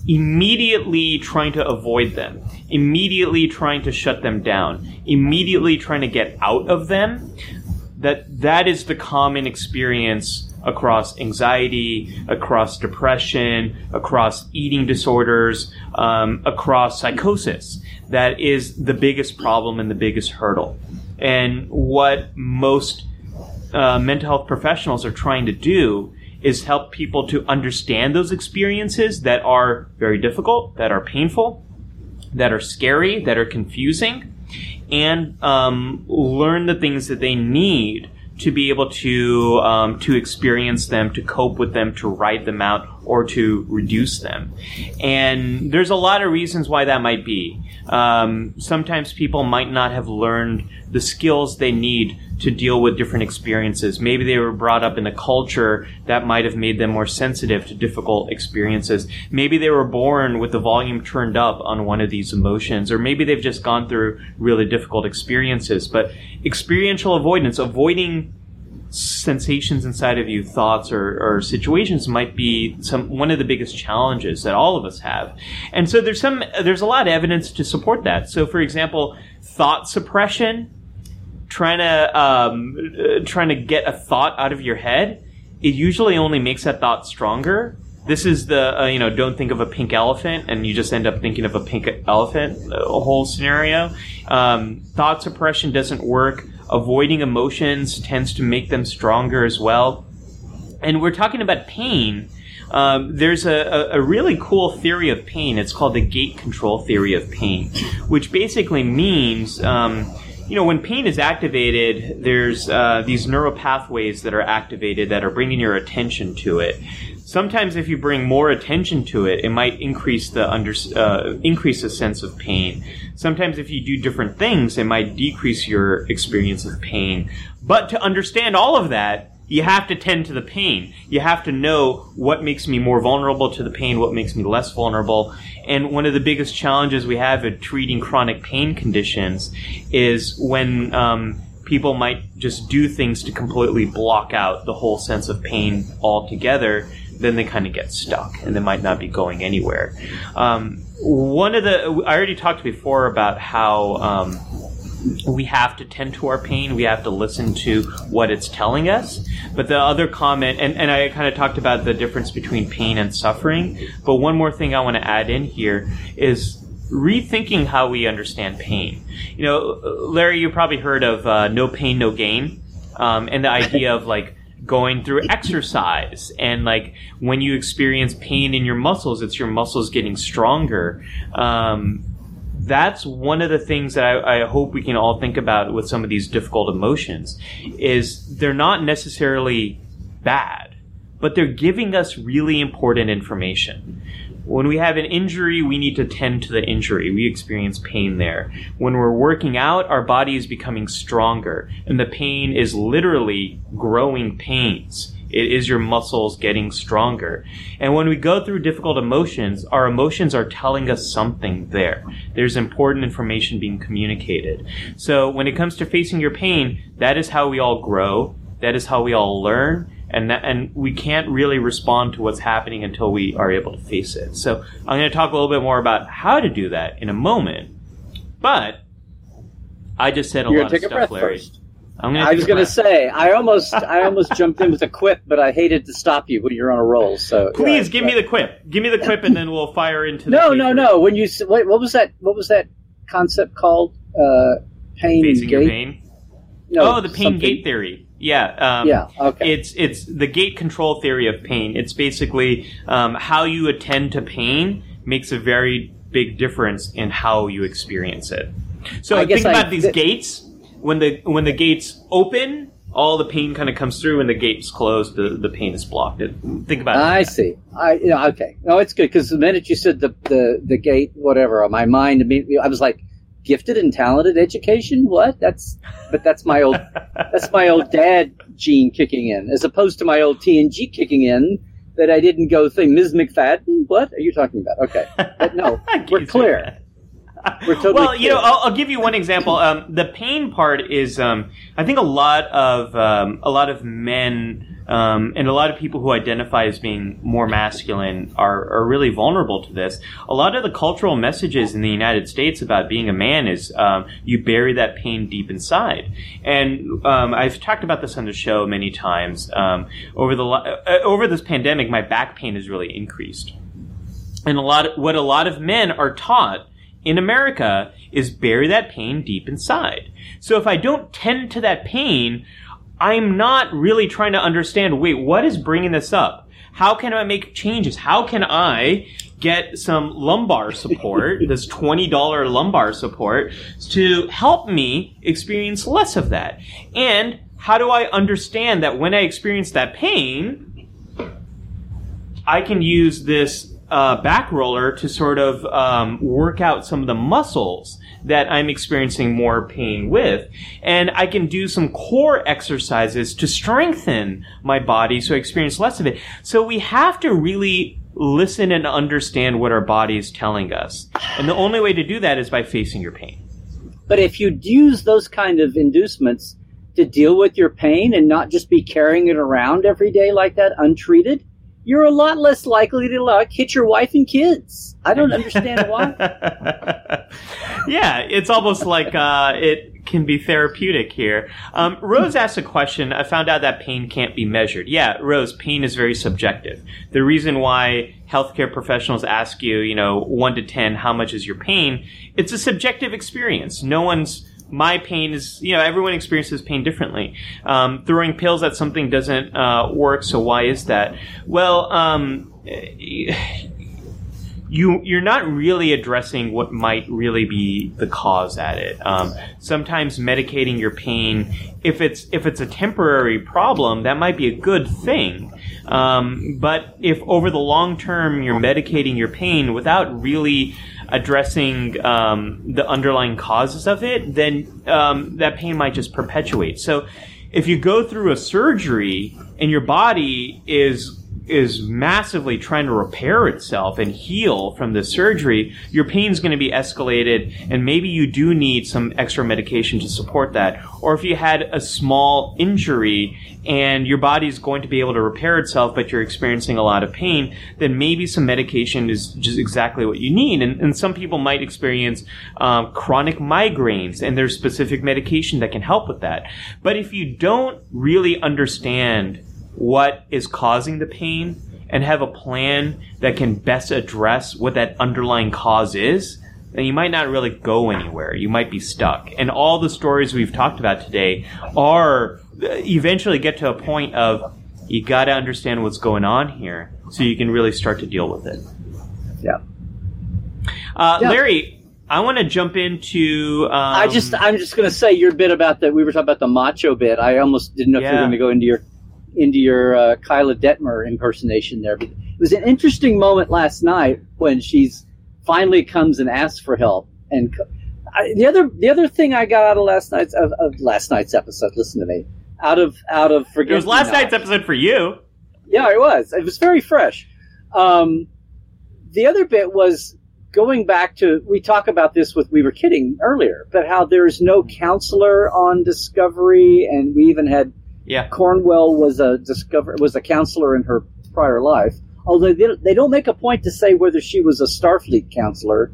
immediately trying to avoid them, immediately trying to shut them down, immediately trying to get out of them, that that is the common experience across anxiety, across depression, across eating disorders, um, across psychosis. That is the biggest problem and the biggest hurdle. And what most uh, mental health professionals are trying to do is help people to understand those experiences that are very difficult, that are painful, that are scary, that are confusing, and um, learn the things that they need to be able to um, to experience them, to cope with them, to ride them out, or to reduce them. And there's a lot of reasons why that might be. Um, sometimes people might not have learned the skills they need to deal with different experiences. Maybe they were brought up in a culture that might have made them more sensitive to difficult experiences. Maybe they were born with the volume turned up on one of these emotions, or maybe they've just gone through really difficult experiences. But experiential avoidance, avoiding sensations inside of you, thoughts or, or, situations might be some one of the biggest challenges that all of us have. And so there's some there's a lot of evidence to support that. So for example, thought suppression trying to um, trying to get a thought out of your head, it usually only makes that thought stronger. This is the uh, you know don't think of a pink elephant and you just end up thinking of a pink elephant a whole scenario. Um, thought suppression doesn't work. Avoiding emotions tends to make them stronger as well. And we're talking about pain. Um, there's a, a, really cool theory of pain. It's called the gate control theory of pain, which basically means um, you know, when pain is activated, there's uh, these neural pathways that are activated that are bringing your attention to it. Sometimes, if you bring more attention to it, it might increase the under uh, increase the sense of pain. Sometimes, if you do different things, it might decrease your experience of pain. But to understand all of that, you have to tend to the pain. You have to know what makes me more vulnerable to the pain, what makes me less vulnerable. And one of the biggest challenges we have in treating chronic pain conditions is when um, people might just do things to completely block out the whole sense of pain altogether. Then they kind of get stuck and they might not be going anywhere. Um, one of the, I already talked before about how um, we have to tend to our pain. We have to listen to what it's telling us. But the other comment, and, and I kind of talked about the difference between pain and suffering. But one more thing I want to add in here is rethinking how we understand pain. You know, Larry, you probably heard of uh, no pain, no gain, um, and the idea of like going through exercise and like when you experience pain in your muscles, it's your muscles getting stronger. Um, that's one of the things that I, I, hope we can all think about with some of these difficult emotions is they're not necessarily bad, but they're giving us really important information. When we have an injury, we need to tend to the injury. We experience pain there. When we're working out, our body is becoming stronger, and the pain is literally growing pains. It is your muscles getting stronger. And when we go through difficult emotions, our emotions are telling us something there. There's important information being communicated. So when it comes to facing your pain, that is how we all grow. That is how we all learn. And, that, and we can't really respond to what's happening until we are able to face it. So I'm going to talk a little bit more about how to do that in a moment. But I just said a You're lot of stuff, Larry. First. i was going to say I almost I almost jumped in with a quip, but I hated to stop you when you're on a roll. So please give me the quip. Give me the quip, and then we'll fire into. no, no, no. When you what, what was that? What was that concept called? Uh, pain Facing gate. pain. No, oh, the pain something. gate theory. Yeah. Um, yeah. Okay. It's it's the gate control theory of pain. It's basically um, how you attend to pain makes a very big difference in how you experience it. So I think about I, these th- gates when the when the gates open, all the pain kind of comes through. When the gates close, the, the pain is blocked. It, Think about it. I see. I you know, okay. No, it's good because the minute you said the, the the gate, whatever, my mind immediately, I was like, gifted and talented education. What? That's but that's my old [laughs] that's my old dad gene kicking in, as opposed to my old TNG kicking in. That I didn't go think Ms. McFadden. What are you talking about? Okay, but no, [laughs] we're clear. We're totally well, you know. I'll, I'll give you one example. Um, the pain part is, um, I think, a lot of um, a lot of men um, and a lot of people who identify as being more masculine are, are really vulnerable to this. A lot of the cultural messages in the United States about being a man is um, you bury that pain deep inside, and um, I've talked about this on the show many times. Um, over the uh, over this pandemic, my back pain has really increased and a lot of, what a lot of men are taught in America is bury that pain deep inside. So if I don't tend to that pain, I'm not really trying to understand, wait, what is bringing this up? How can I make changes? How can I get some lumbar support, [laughs] this $20 lumbar support, to help me experience less of that? And how do I understand that when I experience that pain, I can use this uh, back roller to sort of um, work out some of the muscles that I'm experiencing more pain with. And I can do some core exercises to strengthen my body so I experience less of it. So we have to really listen and understand what our body is telling us. And the only way to do that is by facing your pain. But if you use those kind of inducements to deal with your pain and not just be carrying it around every day like that, untreated, you're a lot less likely to like hit your wife and kids. I don't understand why. [laughs] yeah, it's almost like uh, it can be therapeutic here. Um, Rose asked a question. I found out that pain can't be measured. Yeah, Rose, pain is very subjective. The reason why healthcare professionals ask you, you know, one to ten, how much is your pain? It's a subjective experience. No one's my pain is, you know, everyone experiences pain differently. Um, throwing pills at something doesn't uh, work, so why is that? Well, um, [sighs] you you're not really addressing what might really be the cause at it. Um, sometimes medicating your pain, if it's if it's a temporary problem, that might be a good thing. Um, but if over the long term you're medicating your pain without really addressing um, the underlying causes of it, then um, that pain might just perpetuate. So if you go through a surgery and your body is is massively trying to repair itself and heal from the surgery, your pain's going to be escalated, and maybe you do need some extra medication to support that. Or if you had a small injury and your body's going to be able to repair itself, but you're experiencing a lot of pain, then maybe some medication is just exactly what you need. And, and some people might experience um, chronic migraines, and there's specific medication that can help with that. But if you don't really understand what is causing the pain and have a plan that can best address what that underlying cause is, then you might not really go anywhere. You might be stuck. And all the stories we've talked about today are eventually get to a point of you got to understand what's going on here so you can really start to deal with it. Yeah. Uh, Yeah. Larry, I want to jump into. Um, I just, I'm just going to say your bit about that. We were talking about the macho bit. I almost didn't know if you were going to go into your, into your uh, Keyla Detmer impersonation there. But it was an interesting moment last night when she's finally comes and asks for help. And co- I, the other, the other thing I got out of last night's of, of last night's episode. Listen to me. Out of, out of forget. it was last night's episode for you. Yeah, it was. It was very fresh. Um, the other bit was going back to we talk about this with we were kidding earlier, but how there's no counselor on Discovery, and we even had Yeah. Cornwell was a discover was a counselor in her prior life. Although they, they don't make a point to say whether she was a Starfleet counselor,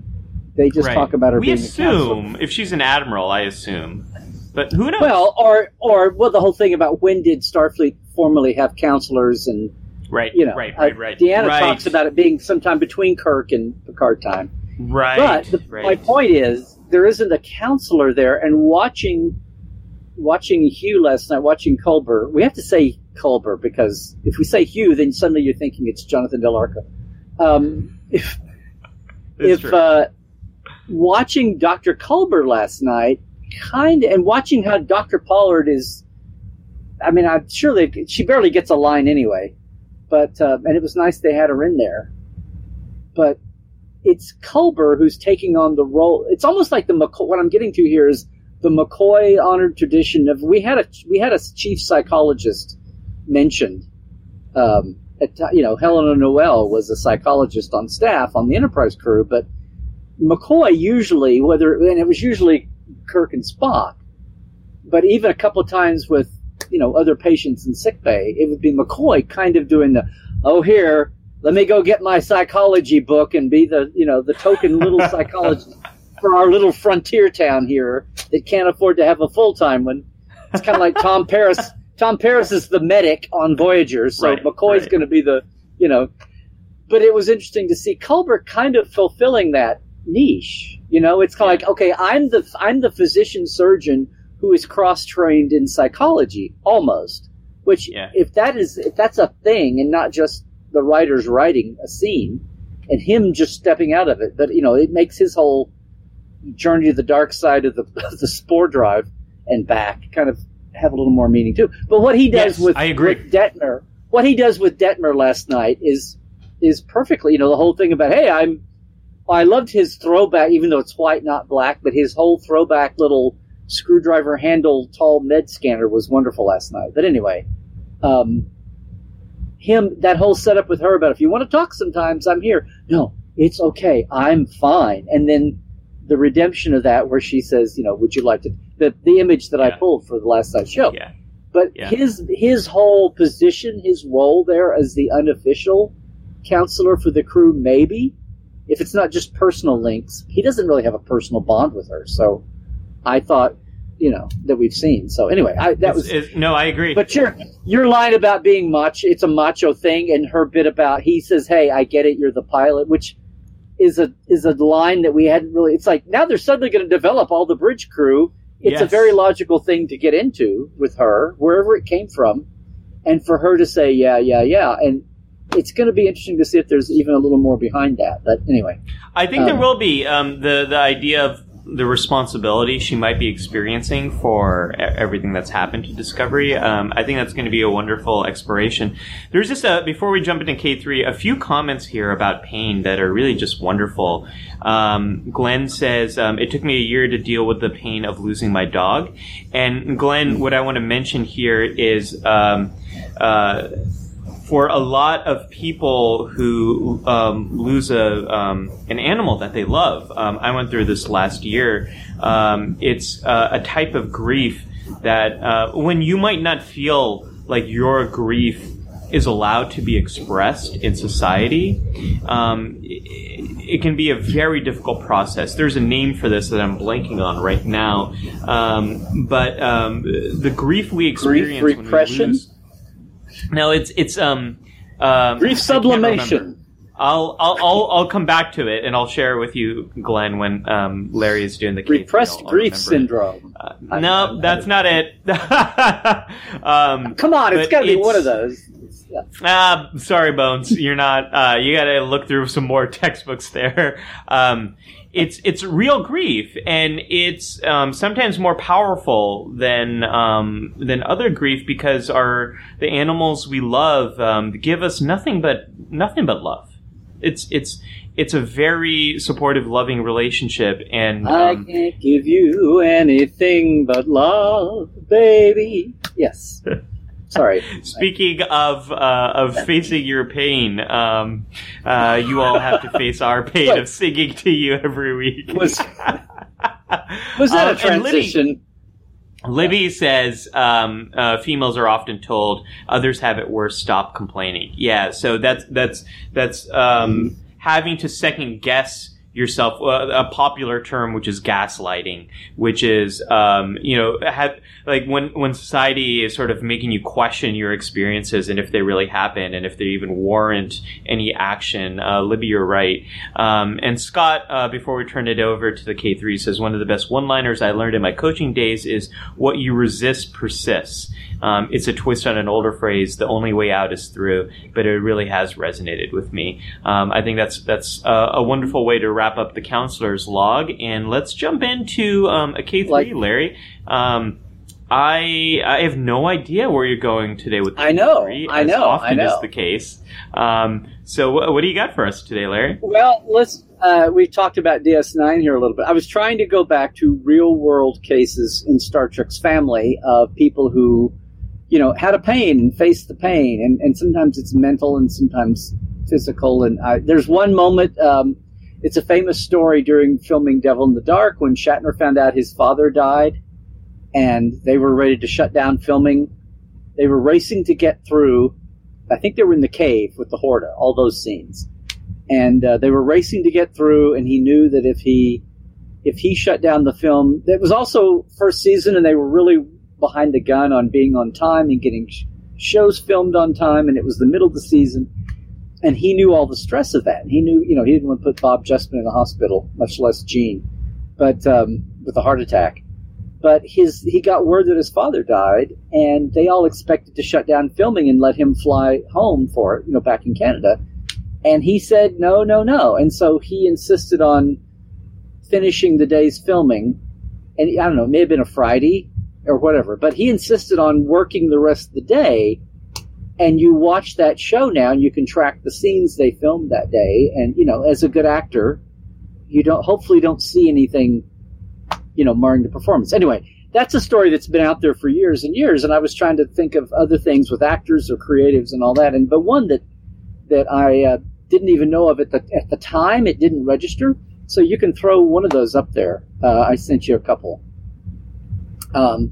they just Right. talk about her We being a assume if she's an admiral, I assume, but who knows? Well, or or well, the whole thing about when did Starfleet formally have counselors and right, you know, right, uh, right, right. Deanna right, talks about it being sometime between Kirk and Picard time. right, But the, right. my point is, there isn't a counselor there. And watching, watching Hugh last night, watching Culber, we have to say Culber because if we say Hugh, then suddenly you're thinking it's Jonathan Del Arco. Um, [laughs] if It's if uh, watching Dr. Culber last night, kind of, and watching how Dr. Pollard is, I mean, I'm sure they, she barely gets a line anyway, but uh, and it was nice they had her in there, but it's Culber who's taking on the role. It's almost like the what I'm getting to here is the McCoy honored tradition of we had a we had a chief psychologist mentioned. Um, at, you know, Helena Noel was a psychologist on staff on the Enterprise crew, but McCoy usually, whether and it was usually Kirk and Spock, but even a couple of times with you know other patients in sick bay, it would be McCoy kind of doing the, oh here, let me go get my psychology book and be the you know the token little [laughs] psychologist for our little frontier town here that can't afford to have a full time one. It's kind of like Tom Paris. Tom Paris is the medic on Voyager, so Right, McCoy's right. going to be the you know. But it was interesting to see Culber kind of fulfilling that niche. You know, it's kind of like okay, I'm the I'm the physician surgeon who is cross trained in psychology almost. Which Yeah. if that is if that's a thing and not just the writers writing a scene and him just stepping out of it, but you know, it makes his whole journey to the dark side of the [laughs] of the spore drive and back kind of have a little more meaning too. But what he does Yes, with, I agree. with Detmer, what he does with Detmer last night is is perfectly, you know, the whole thing about hey, I'm I loved his throwback, even though it's white, not black, but his whole throwback little screwdriver handle tall med scanner was wonderful last night. But anyway, um, him that whole setup with her about if you want to talk sometimes, I'm here. No, it's okay, I'm fine. And then the redemption of that, where she says, you know, would you like to the the image that I pulled for the last night show. Yeah. But Yeah. his his whole position, his role there as the unofficial counselor for the crew, maybe if it's not just personal links, he doesn't really have a personal bond with her. So I thought, you know, that we've seen. So anyway, I, that It's- was. it's- no, I agree. But your your line about being macho, it's a macho thing, and her bit about he says, "Hey, I get it, you're the pilot," which is a is a line that we hadn't really. It's like now they're suddenly going to develop all the bridge crew. It's a very logical thing to get into with her, wherever it came from, and for her to say, "Yeah, yeah, yeah," and it's going to be interesting to see if there's even a little more behind that. But anyway, I think there Um, will be um, the the idea of the responsibility she might be experiencing for everything that's happened to Discovery. Um, I think that's going to be a wonderful exploration. There's just a before we jump into K three, a few comments here about pain that are really just wonderful. Um, Glenn says um, it took me a year to deal with the pain of losing my dog, and Glenn, what I want to mention here is. Um, uh, for a lot of people who um, lose a um, an animal that they love, um, I went through this last year. Um, it's uh, a type of grief that uh, when you might not feel like your grief is allowed to be expressed in society, um, it, it can be a very difficult process. There's a name for this that I'm blanking on right now, um, but um, the grief we experience when we repression? lose- no, it's it's um, um grief I can't remember. sublimation. I'll, I'll I'll I'll come back to it and I'll share it with you, Glenn, when um, Larry is doing the K3. Repressed grief syndrome. Uh, I- no, I- that's not it. [laughs] um, Come on, it's got to be one of those. Yeah. Ah, sorry, Bones. You're not. Uh, you got to look through some more [laughs] textbooks there. Um, it's it's real grief, and it's um, sometimes more powerful than um, than other grief because our the animals we love um, give us nothing but nothing but love. It's it's it's a very supportive, loving relationship, and I um, can't give you anything but love, baby. Yes. [laughs] Sorry. Speaking of uh, of facing your pain, um, uh, you all have to face our [laughs] pain of singing to you every week. Was [laughs] was that Um, a transition? Libby says um, uh, females are often told others have it worse. Stop complaining. Yeah, so that's that's that's um, having to second guess yourself. Uh, a popular term, which is gaslighting, which is um, you know have, like when when society is sort of making you question your experiences and if they really happen and if they even warrant any action. Uh, Libby, you're right. Um, and Scott, uh, before we turn it over to the K3, says one of the best one-liners I learned in my coaching days is "What you resist persists." Um, it's a twist on an older phrase. The only way out is through, but it really has resonated with me. Um, I think that's that's uh, a wonderful way to wrap up the counselor's log. And let's jump into um, a K3, Like- Larry. Um, I I have no idea where you're going today with the I know, K3, I know, often I know. is the case. Um, so wh- what do you got for us today, Larry? Well, let's. Uh, we talked about DS9 here a little bit. I was trying to go back to real world cases in Star Trek's family of people who, you know, had a pain and faced the pain, and, and sometimes it's mental and sometimes physical. And I, there's one moment, um, It's a famous story during filming Devil in the Dark when Shatner found out his father died and they were ready to shut down filming. They were racing to get through. I think they were in the cave with the Horta, all those scenes. And uh, they were racing to get through, and he knew that if he if he shut down the film, it was also first season, and they were really behind the gun on being on time and getting sh- shows filmed on time, and it was the middle of the season and he knew all the stress of that. He knew, you know, he didn't want to put Bob Justman in the hospital, much less Gene, but um, with a heart attack. But his he got word that his father died, and they all expected to shut down filming and let him fly home for it, you know, back in Canada. And he said no, no, no, and so he insisted on finishing the day's filming. And I don't know, it may have been a Friday or whatever, but he insisted on working the rest of the day and you watch that show now and you can track the scenes they filmed that day. And you know as a good actor you don't hopefully don't see anything you know marring the performance. Anyway that's a story that's been out there for years and years. And i was trying to think of other things with actors or creatives and all that. And but one that that i uh, didn't even know of at the at the time it didn't register. So you can throw one of those up there. Uh, i sent you a couple. Um,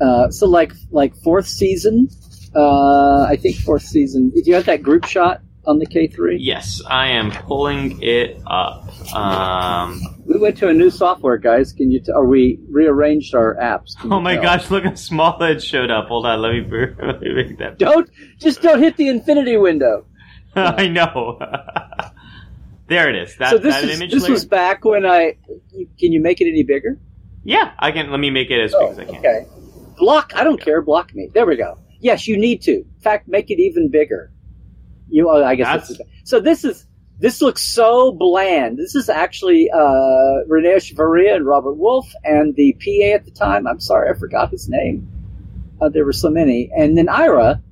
uh, so like like fourth season uh, I think fourth season. Did you have that group shot on the K3? Yes, I am pulling it up. Um, we went to a new software, guys. Can you? T- or we rearranged our apps? oh my tell? gosh! Look how small it showed up. Hold on, let me, [laughs] let me make that. Don't just don't hit the infinity window. [laughs] I know. [laughs] there it is. That, so this that is, this layer? was back when I. Can you make it any bigger? Yeah, I can. Let me make it as oh, big as I can. Okay. Block. I don't care. Block me. There we go. Yes, you need to. In fact, make it even bigger. You, oh, I guess that's, so. This is this looks so bland. This is actually uh, Rene Echevarria and Robert Wolfe and the PA at the time. I'm sorry, I forgot his name. Uh, there were so many, and then Ira.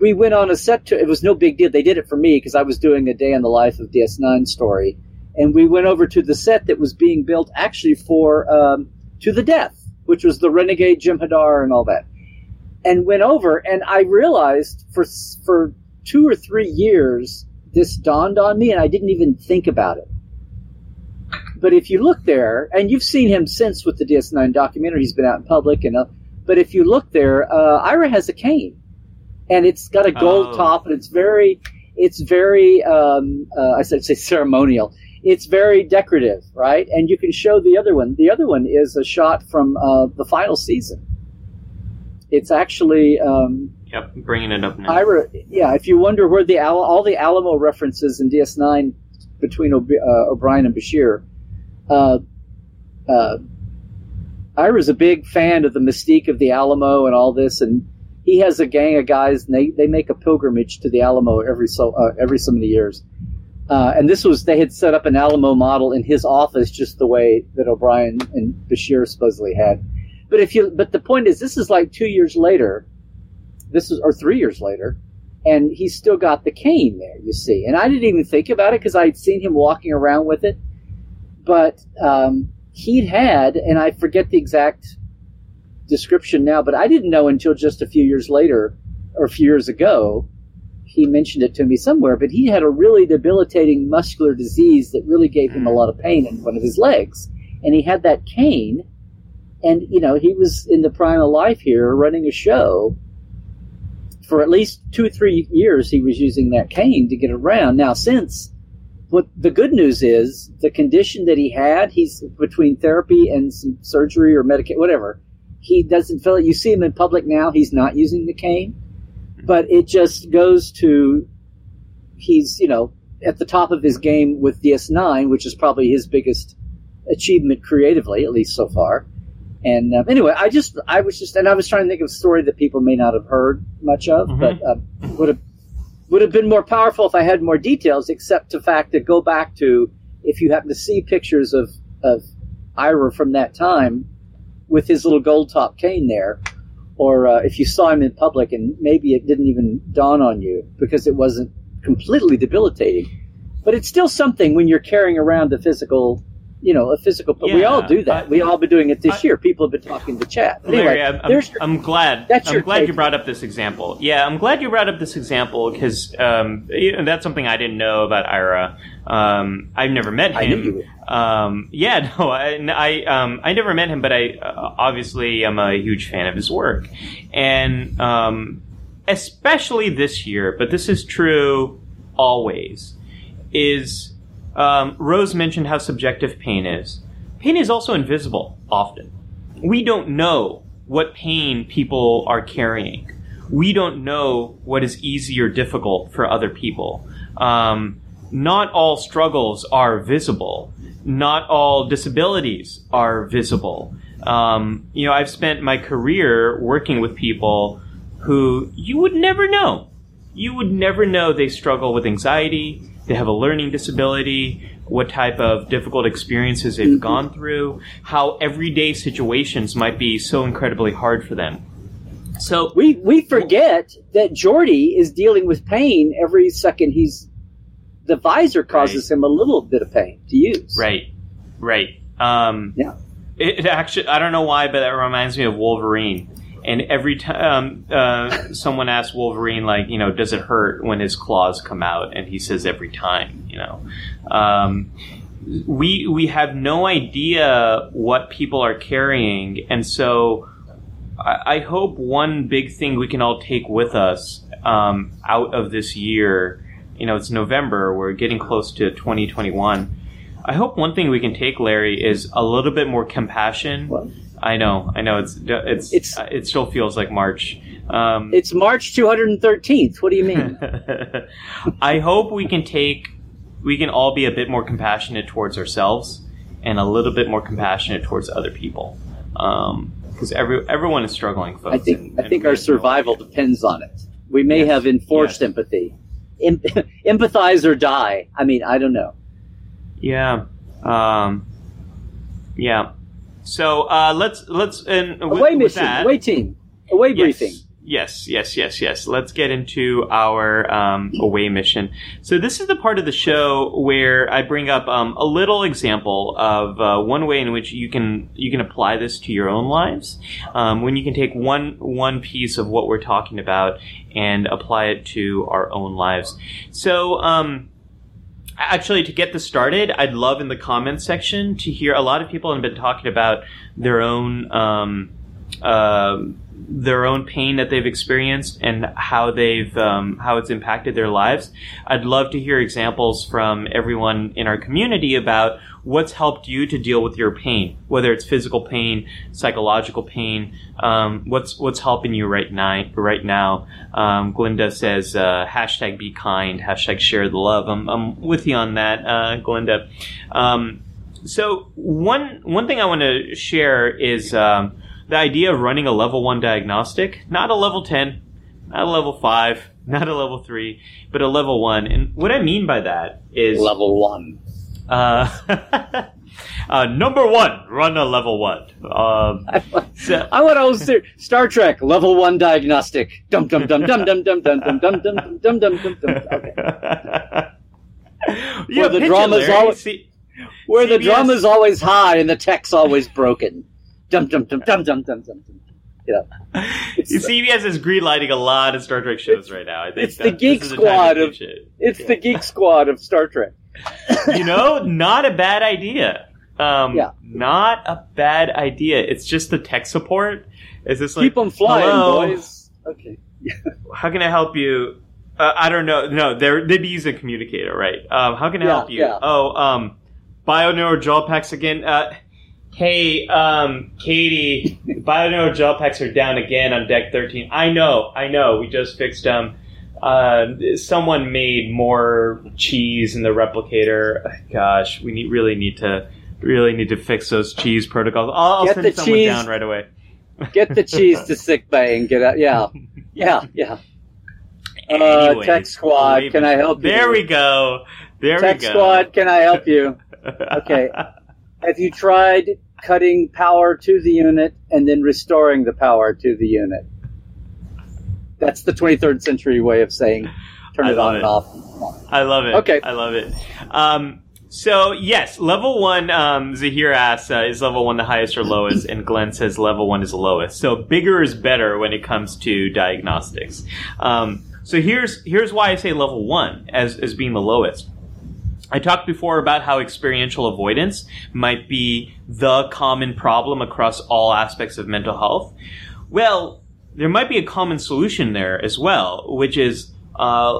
We went on a set to. It was no big deal. They did it for me because I was doing a day in the life of DS9 story, and we went over to the set that was being built actually for um, To the Death, which was the Renegade Jem'Hadar and all that and went over and I realized for for two or three years this dawned on me and I didn't even think about it. But if you look there, and you've seen him since with the DS9 documentary, he's been out in public, and uh, but if you look there, uh, Ira has a cane, and it's got a gold oh. top, and it's very, it's very, um, uh, I said say ceremonial. It's very decorative, right? And you can show the other one. The other one is a shot from uh, the final season it's actually um, yep, bringing it up now. Ira, yeah. If you wonder where the all the Alamo references in DS9 between uh, O'Brien and Bashir, uh, uh, Ira's a big fan of the mystique of the Alamo and all this, and he has a gang of guys, and they, they make a pilgrimage to the Alamo every so uh, every so many years. Uh, and this was they had set up an Alamo model in his office, just the way that O'Brien and Bashir supposedly had. But if you, but the point is, this is like two years later. This is or three years later, and he's still got the cane there. You see, and I didn't even think about it because I'd seen him walking around with it. But um, he'd had, and I forget the exact description now, but I didn't know until just a few years later or a few years ago. He mentioned it to me somewhere, but he had a really debilitating muscular disease that really gave him a lot of pain in one of his legs. And he had that cane, and, you know, he was in the prime of life here running a show. For at least two or three years, he was using that cane to get around. Now, since what the good news is, the condition that he had, he's between therapy and some surgery or medication, whatever. He doesn't feel it. You see him in public now, he's not using the cane. But it just goes to he's, you know, at the top of his game with DS9, which is probably his biggest achievement creatively, at least so far. And um, anyway, I just, I was just, and I was trying to think of a story that people may not have heard much of, mm-hmm. but uh, would have would have been more powerful if I had more details. Except the fact that go back to if you happen to see pictures of of Ira from that time with his little gold top cane there, or uh, if you saw him in public and maybe it didn't even dawn on you because it wasn't completely debilitating, but it's still something when you're carrying around the physical you know, a physical. But we all do that. I- we all been doing it this I- year. People have been talking to chat. Anyway, Larry, I'm, I'm, there's your, I'm glad. that's I'm glad you brought up this example. Yeah, I'm glad you brought up this example because um, you know, that's something I didn't know about Ira. Um, I've never met him. I knew you. Um, yeah, [laughs] no, I, I, um, I never met him, but I uh, obviously am a huge fan of his work, and um, especially this year. But this is true always. Is um, Rose mentioned how subjective pain is. Pain is also invisible often. We don't know what pain people are carrying. We don't know what is easy or difficult for other people. Um, not all struggles are visible. Not all disabilities are visible. Um, you know, I've spent my career working with people who you would never know. You would never know they struggle with anxiety, they have a learning disability, what type of difficult experiences they've gone through, how everyday situations might be so incredibly hard for them. So, we we forget that Geordi is dealing with pain every second he's. The visor causes him a little bit of pain to use. right, right. Um, Yeah. It, it actually, I don't know why, but that reminds me of Wolverine. And every time uh, someone asks Wolverine, like, you know, does it hurt when his claws come out? And he says every time, you know. Um, we we have no idea what people are carrying, and so I, I hope one big thing we can all take with us um, out of this year. You know, it's November. We're getting close to 2021. I hope one thing we can take, Larry, is a little bit more compassion. Well, I know, I know. It's it's, It's- it still feels like March. Um, it's March 213th. What do you mean? [laughs] I hope we can take, we can all be a bit more compassionate towards ourselves and a little bit more compassionate towards other people. Because every everyone is struggling, folks. I think and- I think our survival depends on it. We may Yes, have enforced yes. empathy. Em- [laughs] empathize or die. I mean, I don't know. Yeah. Um, yeah. So uh, let's let's and with, Away mission, that, away team, away briefing. Yes, yes, yes, yes. Let's get into our um, away mission. So this is the part of the show where I bring up um, a little example of uh, one way in which you can you can apply this to your own lives. Um, when you can take one one piece of what we're talking about and apply it to our own lives. So. Um, Actually, to get this started, I'd love in the comments section to hear a lot of people have been talking about their own um, um their own pain that they've experienced and how they've um, how it's impacted their lives. I'd love to hear examples from everyone in our community about what's helped you to deal with your pain, whether it's physical pain, psychological pain. Um, what's what's helping you right now? Right now, um, Glinda says uh, hashtag be kind, hashtag share the love. I'm, I'm with you on that, uh, Glinda. Um, so one one thing I want to share is um, the idea of running a level one diagnostic, not a level ten, not a level five, [laughs] not a level three, but a level one. And what I mean by that is Level one. Uh, uh, number one, run a level one. Um, so- I want to say Star Trek level one diagnostic. Dum dum dum dum dum dum dum dum dum dum dum dum dum dum. Okay. yeah, Where the drama's always- See- Where the drama's always high and the tech's always broken. Dum dum dum dum dum dum dum. dum. You know, CBS is greenlighting a lot of Star Trek shows right now. I think it's the Geek this is time to Squad of- it. it's the geek squad of Star Trek. You know, not a bad idea. Um, Yeah. Not a bad idea. It's just the tech support. Is this like Keep them flying, "Hello, boys. Okay. [laughs] How can I help you? Uh, I don't know. No, they're they'd be using communicator, right? Um, how can I Yeah, help you? yeah. Oh, um, Bioneural gel packs again. Uh, hey, um, Katie, [laughs] Bioneural gel packs are down again on deck thirteen. I know, I know. We just fixed them. Uh, someone made more cheese in the replicator. Gosh, we need really need to really need to fix those cheese protocols. I'll, I'll Get send the someone cheese. down right away. Get the [laughs] cheese to sick bay and get out. Yeah, yeah, yeah. Uh, Tech Squad, can I help you? There we go. There Tech we go. Squad, can I help you? [laughs] Okay. Have you tried cutting power to the unit and then restoring the power to the unit? That's the 23rd century way of saying turn it on it. and off. I love it. Okay. I love it. Um, So yes, level one. Um, Zahir asks, uh, "Is level one the highest or lowest?" And Glenn says level one is the lowest. So bigger is better when it comes to diagnostics. Um, so here's here's why I say level one as as being the lowest. I talked before about how experiential avoidance might be the common problem across all aspects of mental health. Well, there might be a common solution there as well, which is uh,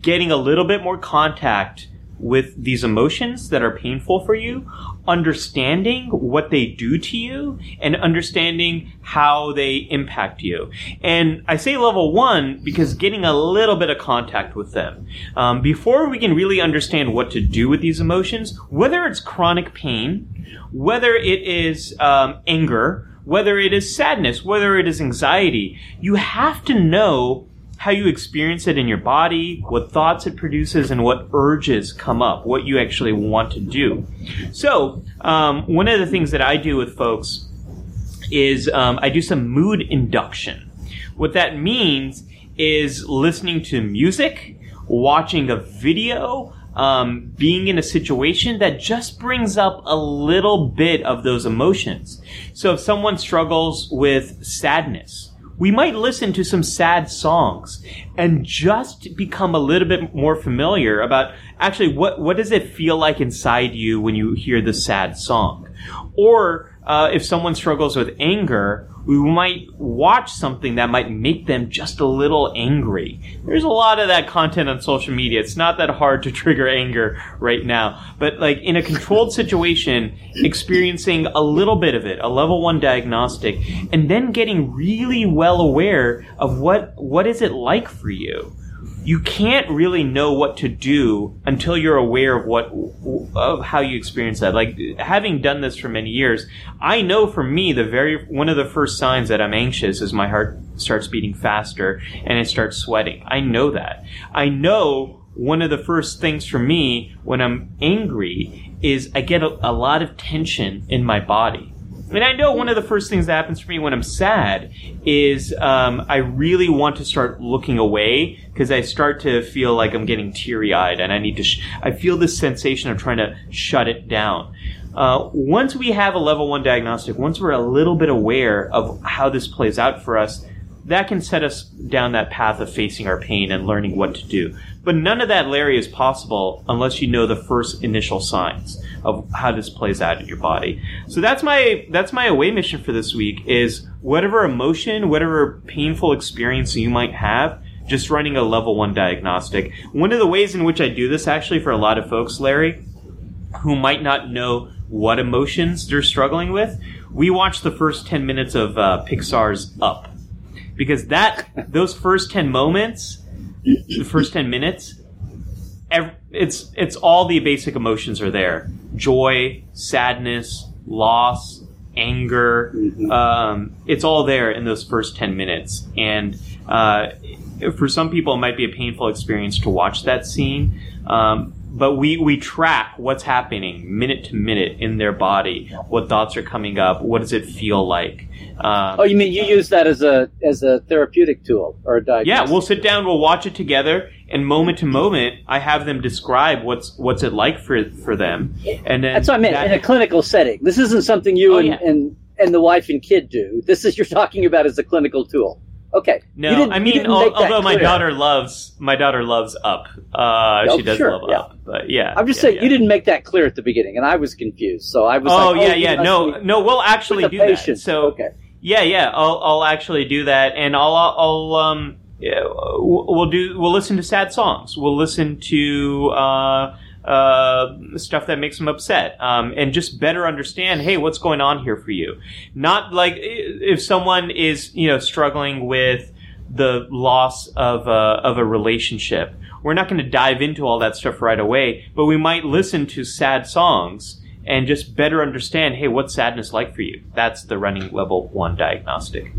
getting a little bit more contact with these emotions that are painful for you, understanding what they do to you, and understanding how they impact you. And I say level one because getting a little bit of contact with them. Um, before we can really understand what to do with these emotions, whether it's chronic pain, whether it is um, anger, whether it is sadness, whether it is anxiety, you have to know how you experience it in your body, what thoughts it produces, and what urges come up, what you actually want to do. So, um, one of the things that I do with folks is um, I do some mood induction. What that means is listening to music, watching a video, um, being in a situation that just brings up a little bit of those emotions. So if someone struggles with sadness, we might listen to some sad songs and just become a little bit more familiar about actually what, what does it feel like inside you when you hear the sad song? Or uh, if someone struggles with anger, we might watch something that might make them just a little angry. There's a lot of that content on social media. It's not that hard to [laughs] trigger anger right now. But like in a controlled situation, experiencing a little bit of it, a level one diagnostic, and then getting really well aware of what, what is it like for you? You can't really know what to do until you're aware of what of how you experience that. Like having done this for many years i know for me the very one of the first signs that i'm anxious is my heart starts beating faster and it starts sweating. I know that. I know one of the first things for me when i'm angry is i get a, a lot of tension in my body and I know one of the first things that happens for me when I'm sad is um, I really want to start looking away because I start to feel like I'm getting teary eyed and I need to. Sh- I feel this sensation of trying to shut it down. Uh, once we have a level one diagnostic, once we're a little bit aware of how this plays out for us, that can set us down that path of facing our pain and learning what to do. But none of that, Larry, is possible unless you know the first initial signs of how this plays out in your body. So that's my that's my away mission for this week is whatever emotion, whatever painful experience you might have, just running a level one diagnostic. One of the ways in which I do this actually for a lot of folks, Larry, who might not know what emotions they're struggling with, we watch the first 10 minutes of uh, Pixar's Up. Because that, those first 10 moments, the first 10 minutes, it's, it's all the basic emotions are there. Joy, sadness, loss, anger, mm-hmm. um, it's all there in those first 10 minutes. And, uh, for some people, it might be a painful experience to watch that scene. Um, but we, we track what's happening minute to minute in their body. What thoughts are coming up? What does it feel like? Um, oh, you mean you use that as a as a therapeutic tool or a diagnostic? Yeah, we'll sit down, we'll watch it together, and moment to moment, I have them describe what's what's it like for for them. And then that's what I meant that, in a clinical setting. This isn't something you oh, and, yeah. and and the wife and kid do. This is you're talking about as a clinical tool. Okay. No, I mean, although my daughter loves my daughter loves Up. Uh, oh, she does sure, love yeah. Up, but yeah. I'm just yeah, saying yeah. you didn't make that clear at the beginning, and I was confused. So I was. Oh, like, oh yeah, yeah. No, no, we'll actually do patient. that. So okay. Yeah, yeah. I'll I'll actually do that, and I'll I'll um yeah, we'll do we'll listen to sad songs. We'll listen to. Uh, uh, stuff that makes them upset, um, and just better understand, hey, what's going on here for you? Not like if someone is, you know, struggling with the loss of a, of a relationship. We're not going to dive into all that stuff right away, but we might listen to sad songs and just better understand, hey, what's sadness like for you? That's the running level one diagnostic.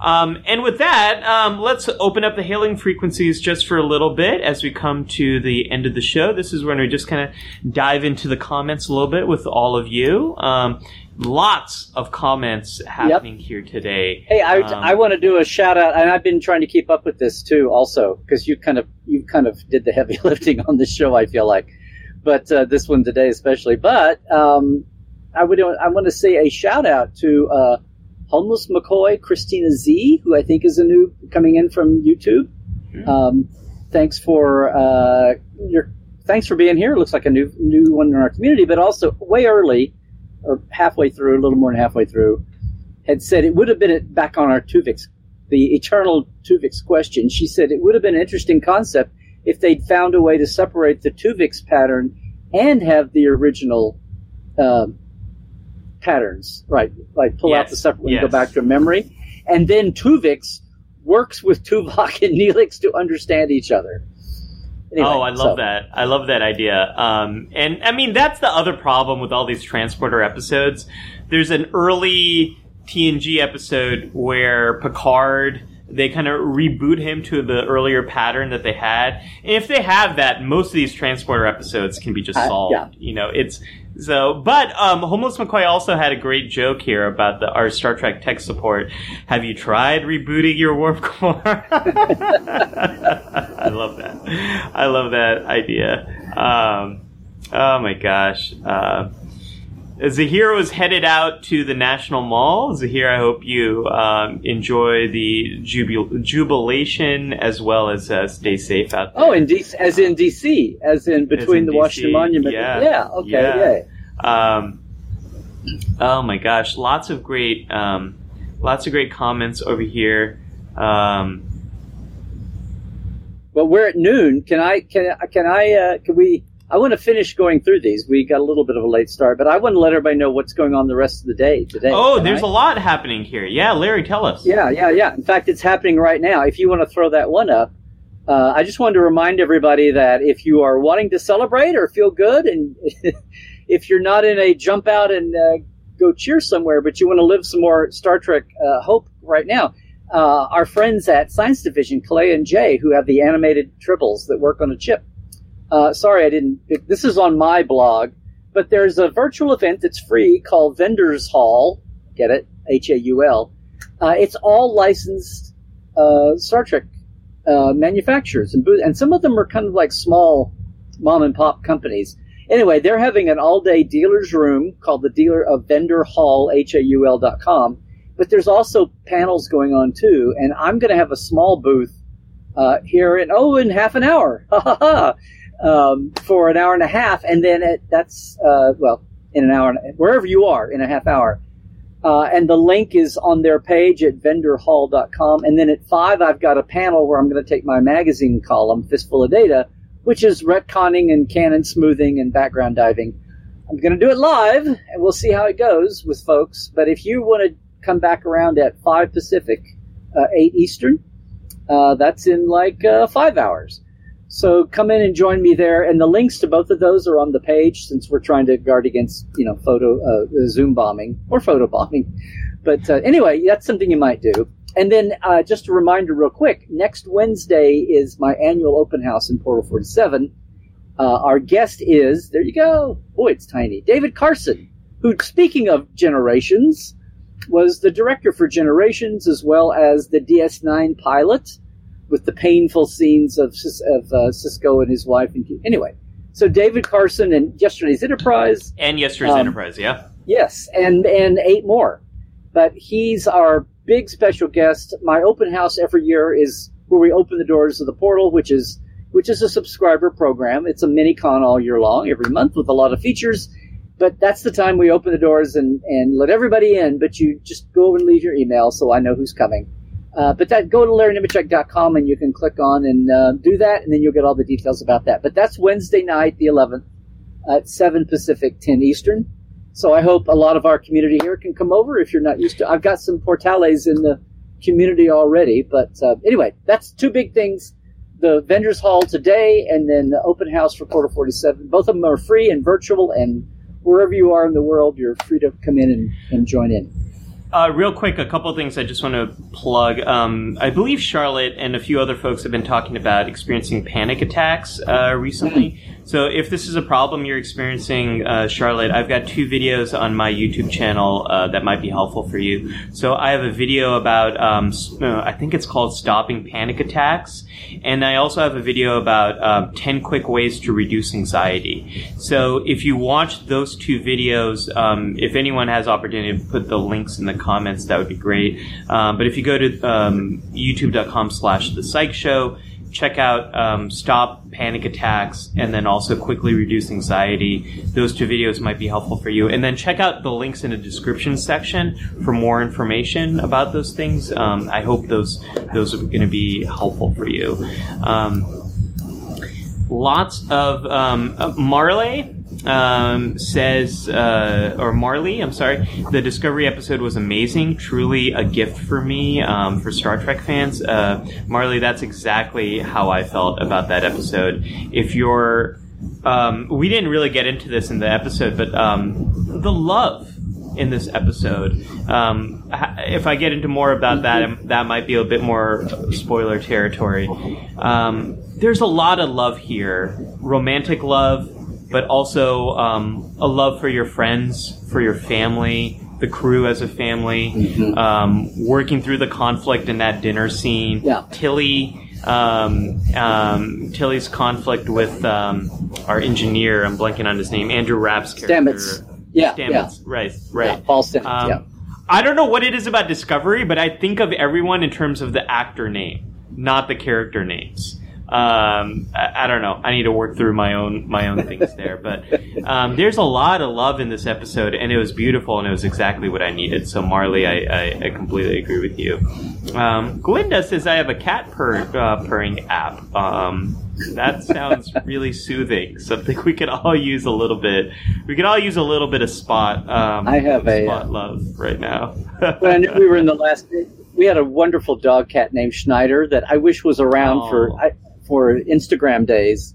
Um, and with that, um, let's open up the hailing frequencies just for a little bit as we come to the end of the show. This is when we just kind of dive into the comments a little bit with all of you. Um, lots of comments happening yep. here today. Hey, I, um, I want to do a shout out, and I've been trying to keep up with this too, also because you kind of you kind of did the heavy [laughs] lifting on this show. I feel like, but uh, this one today especially. But um, I would I want to say a shout out to uh, homeless McCoy Christina Z, who I think is a new coming in from YouTube. Um, thanks for uh, your thanks for being here. It looks like a new new one in our community, but also way early or halfway through, a little more than halfway through, had said it would have been back on our Tuvix, the eternal Tuvix question. She said it would have been an interesting concept if they'd found a way to separate the Tuvix pattern and have the original um, patterns, right? Like pull out the separate one and go back to memory, and then Tuvix works with Tuvok [laughs] and Neelix to understand each other. Anyway, oh, I love so- that. I love that idea. Um, and I mean, that's the other problem with all these transporter episodes. There's an early TNG episode where Picard they kind of reboot him to the earlier pattern that they had. And if they have that, most of these transporter episodes can be just Uh, solved. yeah. You know, it's so. But um, Homeless McCoy also had a great joke here about the our Star Trek tech support. Have you tried rebooting your warp core? [laughs] I love that. I love that idea. Um, oh my gosh. Uh, Zahir was headed out to the National Mall. Zahir, I hope you um, enjoy the jubil- jubilation as well as uh, stay safe out there. Oh, in DC, as in DC, as in between in the Washington Monument. yeah. yeah okay, Yeah. yeah. Um, oh my gosh, lots of great, um, lots of great comments over here. Um, But we're at noon. Can I? Can I? Can I? Uh, can we? I want to finish going through these. We got a little bit of a late start, but I want to let everybody know what's going on the rest of the day today. oh, there's I? a lot happening here. Yeah, Larry, tell us. Yeah, yeah, yeah. In fact, it's happening right now. If you want to throw that one up, uh, I just wanted to remind everybody that if you are wanting to celebrate or feel good, and [laughs] if you're not in a jump out and uh, go cheer somewhere, but you want to live some more Star Trek uh, hope right now, uh, our friends at Science Division, Clay and Jay, who have the animated tribbles that work on a chip. Uh, sorry, I didn't. This is on my blog, but there's a virtual event that's free called Vendors Haul. Get it? H A U L. Uh, it's all licensed uh, Star Trek uh, manufacturers and booth, and some of them are kind of like small mom and pop companies. Anyway, they're having an all day dealer's room called the dealer of vendor hall h a u l dot com. But there's also panels going on too, and I'm going to have a small booth uh, here in oh in half an hour, [laughs] ha ha ha, um, for an hour and a half, and then it, that's uh, well in an hour wherever you are in a half hour. Uh, and the link is on their page at vendorhaul.com. And then at five, I've got a panel where I'm going to take my magazine column, Fistful of Data, which is retconning and canon smoothing and background diving. I'm going to do it live, and we'll see how it goes with folks. But if you want to come back around at five Pacific, uh, eight Eastern, uh, that's in like uh, five hours. So come in and join me there, and the links to both of those are on the page since we're trying to guard against you know photo uh, Zoom bombing or photo bombing. But uh, anyway, that's something you might do. And then uh, just a reminder, real quick: next Wednesday is my annual open house in Portal Forty Seven. Uh, our guest is there. You go. Boy, it's tiny. David Carson, who, speaking of generations, was the director for Generations as well as the DS9 pilot with the painful scenes of, of uh, Sisko and his wife. And anyway, so David Carson and yesterday's Enterprise, And yesterday's Um, Enterprise, yeah. yes, and and eight more. But he's our big special guest. My open house every year is where we open the doors of the portal, which is which is a subscriber program. It's a mini con all year long, every month with a lot of features. But that's the time we open the doors and, and let everybody in. But you just go and leave your email so I know who's coming. Uh, but that go to larrynemecek.com and you can click on and uh, do that, and then you'll get all the details about that. But that's Wednesday night, the 11th, at 7 Pacific, 10 Eastern. So I hope a lot of our community here can come over if you're not used to. I've got some portales in the community already, but uh, anyway, that's two big things: the vendors hall today, and then the open house for Portal 47. Both of them are free and virtual, and wherever you are in the world, you're free to come in and, and join in. Uh, real quick, a couple of things I just want to plug. Um, I believe Charlotte and a few other folks have been talking about experiencing panic attacks uh, recently. So if this is a problem you're experiencing, uh, Charlotte, I've got two videos on my YouTube channel uh, that might be helpful for you. So I have a video about, um, uh, I think it's called Stopping Panic Attacks, and I also have a video about uh, 10 quick ways to reduce anxiety. So if you watch those two videos, um, if anyone has opportunity to put the links in the comments, that would be great. Um, but if you go to um, youtube.com slash the psych show, check out um, Stop Panic Attacks and then also Quickly Reduce Anxiety. Those two videos might be helpful for you. And then check out the links in the description section for more information about those things. Um, I hope those those are going to be helpful for you. Um, lots of um, uh, Marley um, says, uh, or Marley, I'm sorry, the Discovery episode was amazing, truly a gift for me, um, for Star Trek fans. Uh, Marley, that's exactly how I felt about that episode. If you're, um, we didn't really get into this in the episode, but um, the love in this episode. Um, if I get into more about that, that might be a bit more spoiler territory. Um, there's a lot of love here, romantic love, but also um, a love for your friends, for your family, the crew as a family, Mm-hmm. um, working through the conflict in that dinner scene. Yeah. Tilly. Um, um, Tilly's conflict with um, our engineer, I'm blanking on his name, Andrew Rapp's character. Stamets. Yeah, Stamets, right, right. yeah. Paul Stamets. Yeah. I don't know what it is about Discovery, but I think of everyone in terms of the actor name, not the character names. Um, I, I don't know. I need to work through my own my own things there, but um, there's a lot of love in this episode, and it was beautiful, and it was exactly what I needed. So Marley, I, I, I completely agree with you. Um, Glinda says I have a cat purr, uh, purring app. Um, that sounds really soothing. Something we could all use a little bit. We could all use a little bit of spot. Um, I have a, spot uh, love right now. [laughs] when we were in the last, we had a wonderful dog cat named Schneider that I wish was around Oh. for I, for Instagram days.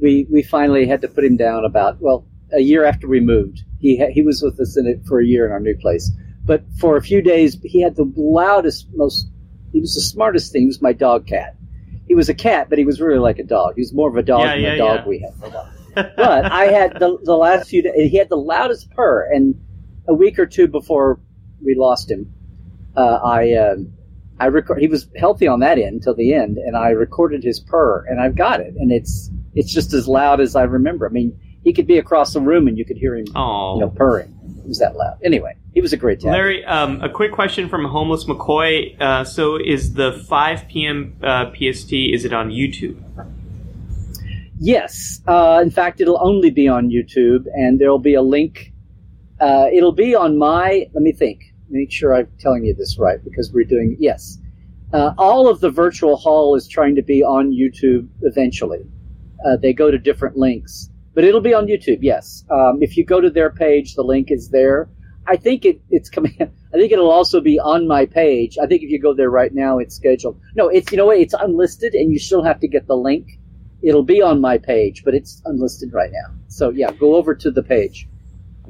We we finally had to put him down about well a year after we moved. He ha- he was with us in it for a year in our new place, but for a few days he had the loudest, most he was the smartest thing. He was my dog cat. He was a cat, but he was really like a dog. He was more of a dog Yeah, than yeah, a dog yeah. we had for a while. But I had the the last few days. He had the loudest purr, and a week or two before we lost him, uh, I um, I record. He was healthy on that end till the end, and I recorded his purr, and I've got it, and it's it's just as loud as I remember. I mean, he could be across the room, and you could hear him, Oh, you know, purring. It was that loud. Anyway, he was a great tabby. Larry, um, a quick question from Homeless McCoy. Uh, so, is the 5 p.m. Uh, PST? Is it on YouTube? Yes. Uh, in fact, it'll only be on YouTube, and there'll be a link. Uh, it'll be on my. Let me think. Make sure I'm telling you this right because we're doing. Yes. Uh, all of the virtual hall is trying to be on YouTube eventually. Uh, they go to different links, but it'll be on YouTube. Yes. Um, if you go to their page, the link is there. I think it, it's coming. [laughs] I think it'll also be on my page. I think if you go there right now, it's scheduled. No, it's you know what? It's unlisted, and you still have to get the link it'll be on my page, but it's unlisted right now. So yeah, go over to the page.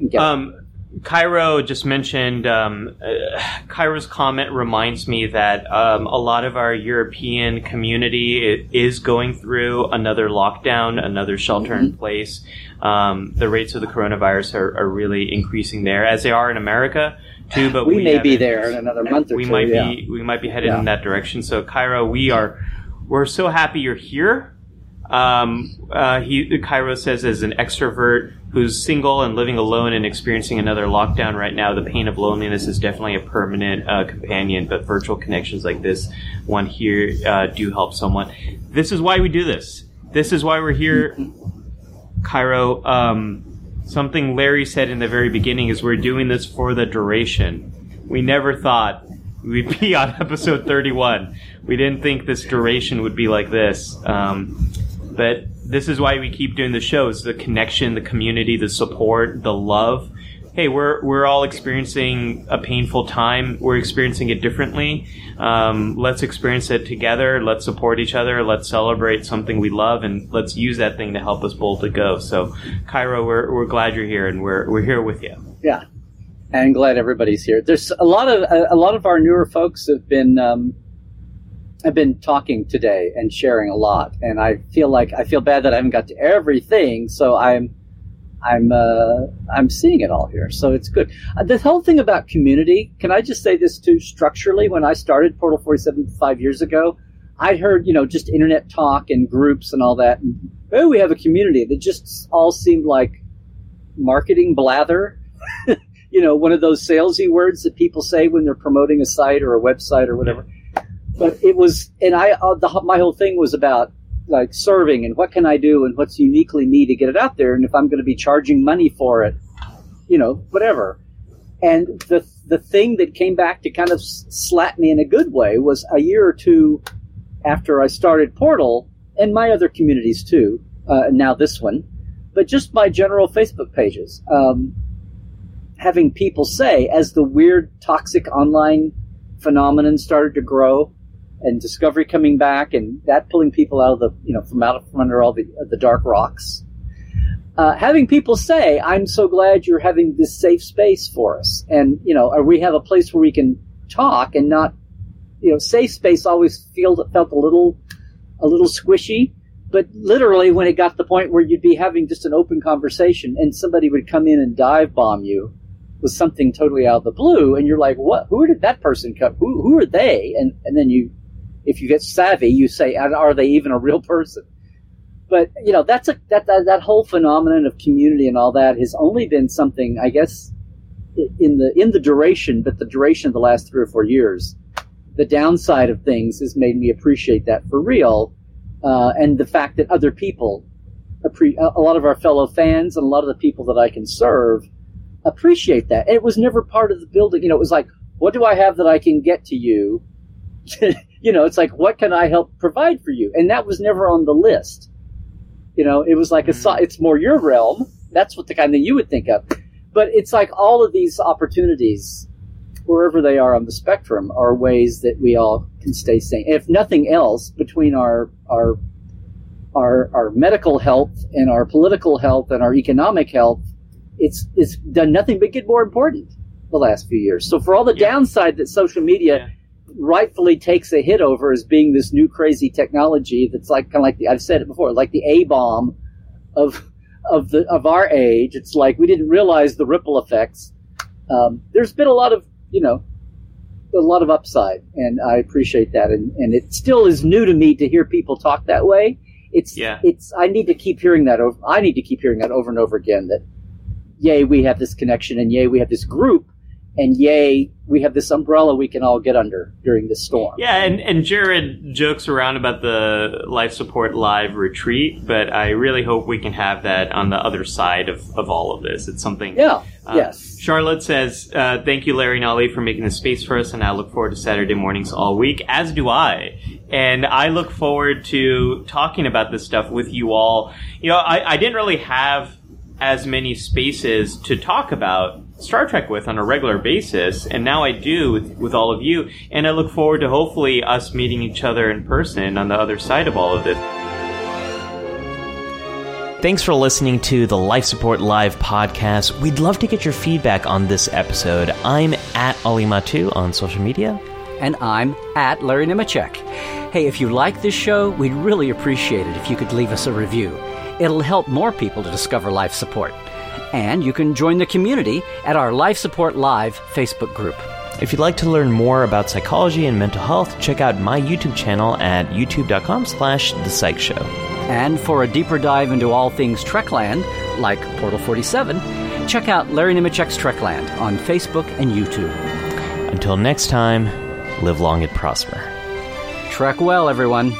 Get it. Cairo just mentioned um, uh, Cairo's comment reminds me that um, a lot of our European community is going through another lockdown, another shelter in place. Um, the rates of the coronavirus are, are really increasing there, as they are in America too. But we, we, may be there in another month or we two. might yeah. be we might be headed Yeah. in that direction. So Cairo, we are we're so happy you're here. Um, uh, he Cairo says as an extrovert who's single and living alone and experiencing another lockdown right now, the pain of loneliness is definitely a permanent uh, companion. But virtual connections like this one here uh, do help someone. This is why we do this. This is why we're here, Cairo. Um, something Larry said in the very beginning is we're doing this for the duration. We never thought we'd be [laughs] on episode 31. We didn't think this duration would be like this. Um, but this is why we keep doing the shows the connection, the community, the support, the love. Hey, we're, we're all experiencing a painful time. We're experiencing it differently. Um, let's experience it together. Let's support each other. Let's celebrate something we love, and let's use that thing to help us both to go. So, Cairo, we're, we're glad you're here, and we're, we're here with you. Yeah, and glad everybody's here. There's a lot of a, a lot of our newer folks have been um, I've been talking today and sharing a lot, and I feel like I feel bad that I haven't got to everything. So I'm I'm uh, I'm seeing it all here, so it's good. Uh, the whole thing about community. Can I just say this too? Structurally, when I started Portal Forty Seven five years ago, I'd heard you know just internet talk and groups and all that. And, oh, we have a community that just all seemed like marketing blather. [laughs] you know, one of those salesy words that people say when they're promoting a site or a website or whatever. But it was, and I, uh, the, my whole thing was about like serving and what can I do and what's uniquely me to get it out there. And if I'm going to be charging money for it, you know, whatever. And the the thing that came back to kind of slap me in a good way was a year or two after I started Portal and my other communities too. Uh, now this one, but just my general Facebook pages. Um, having people say, as the weird toxic online phenomenon started to grow, and Discovery coming back, and that pulling people out of the you know from out from under all the the dark rocks. Uh, having people say, "I'm so glad you're having this safe space for us," and you know, or we have a place where we can talk and not, you know, safe space always felt felt a little a little squishy. But literally, when it got to the point where you'd be having just an open conversation, and somebody would come in and dive bomb you with something totally out of the blue, and you're like, "What? Who did that person come? Who? Who are they?" And and then you if you get savvy, you say, are they even a real person? But you know, that's a that that, that whole phenomenon of community and all that has only been something, I guess, in the in the duration, but the duration of the last three or four years. The downside of things has made me appreciate that for real, uh, and the fact that other people, a lot of our fellow fans and a lot of the people that I can serve, appreciate that. And it was never part of the building. You know, it was like, what do I have that I can get to you? You know, it's like, what can I help provide for you? And that was never on the list. You know, it was like mm-hmm. a, it's more your realm. That's what the kind that you would think of. But it's like all of these opportunities, wherever they are on the spectrum, are ways that we all can stay sane. If nothing else, between our our our, our medical health and our political health and our economic health, it's it's done nothing but get more important the last few years. So for all the yeah. downside that social media yeah rightfully takes a hit over as being this new crazy technology that's like kind of like the I've said it before, like the A bomb of of the of our age. It's like we didn't realize the ripple effects. Um, there's been a lot of you know a lot of upside, and I appreciate that. And and it still is new to me to hear people talk that way. It's yeah. it's I need to keep hearing that over. I need to keep hearing that over and over again. That yay, we have this connection, and yay, we have this group and yay, we have this umbrella we can all get under during this storm. Yeah, and, and Jared jokes around about the life support live retreat, but I really hope we can have that on the other side of, of all of this. It's something. Yeah. Uh, yes. Charlotte says, uh, "Thank you, Larry and Ollie, for making the space for us, and I look forward to Saturday mornings all week. As do I, and I look forward to talking about this stuff with you all. You know, I, I didn't really have as many spaces to talk about Star Trek with on a regular basis, and now I do with, with all of you, and I look forward to hopefully us meeting each other in person on the other side of all of this. Thanks for listening to the Life Support Live podcast. We'd love to get your feedback on this episode. I'm at Ollie Mattu on social media. And I'm at Larry Nemecek. Hey, if you like this show, we'd really appreciate it if you could leave us a review. It'll help more people to discover life support. And you can join the community at our Life Support Live Facebook group. If you'd like to learn more about psychology and mental health, check out my YouTube channel at youtube.com slash The Psych Show. And for a deeper dive into all things Trekland, like Portal 47, check out Larry Nemecek's Trekland on Facebook and YouTube. Until next time, live long and prosper. Trek well, everyone.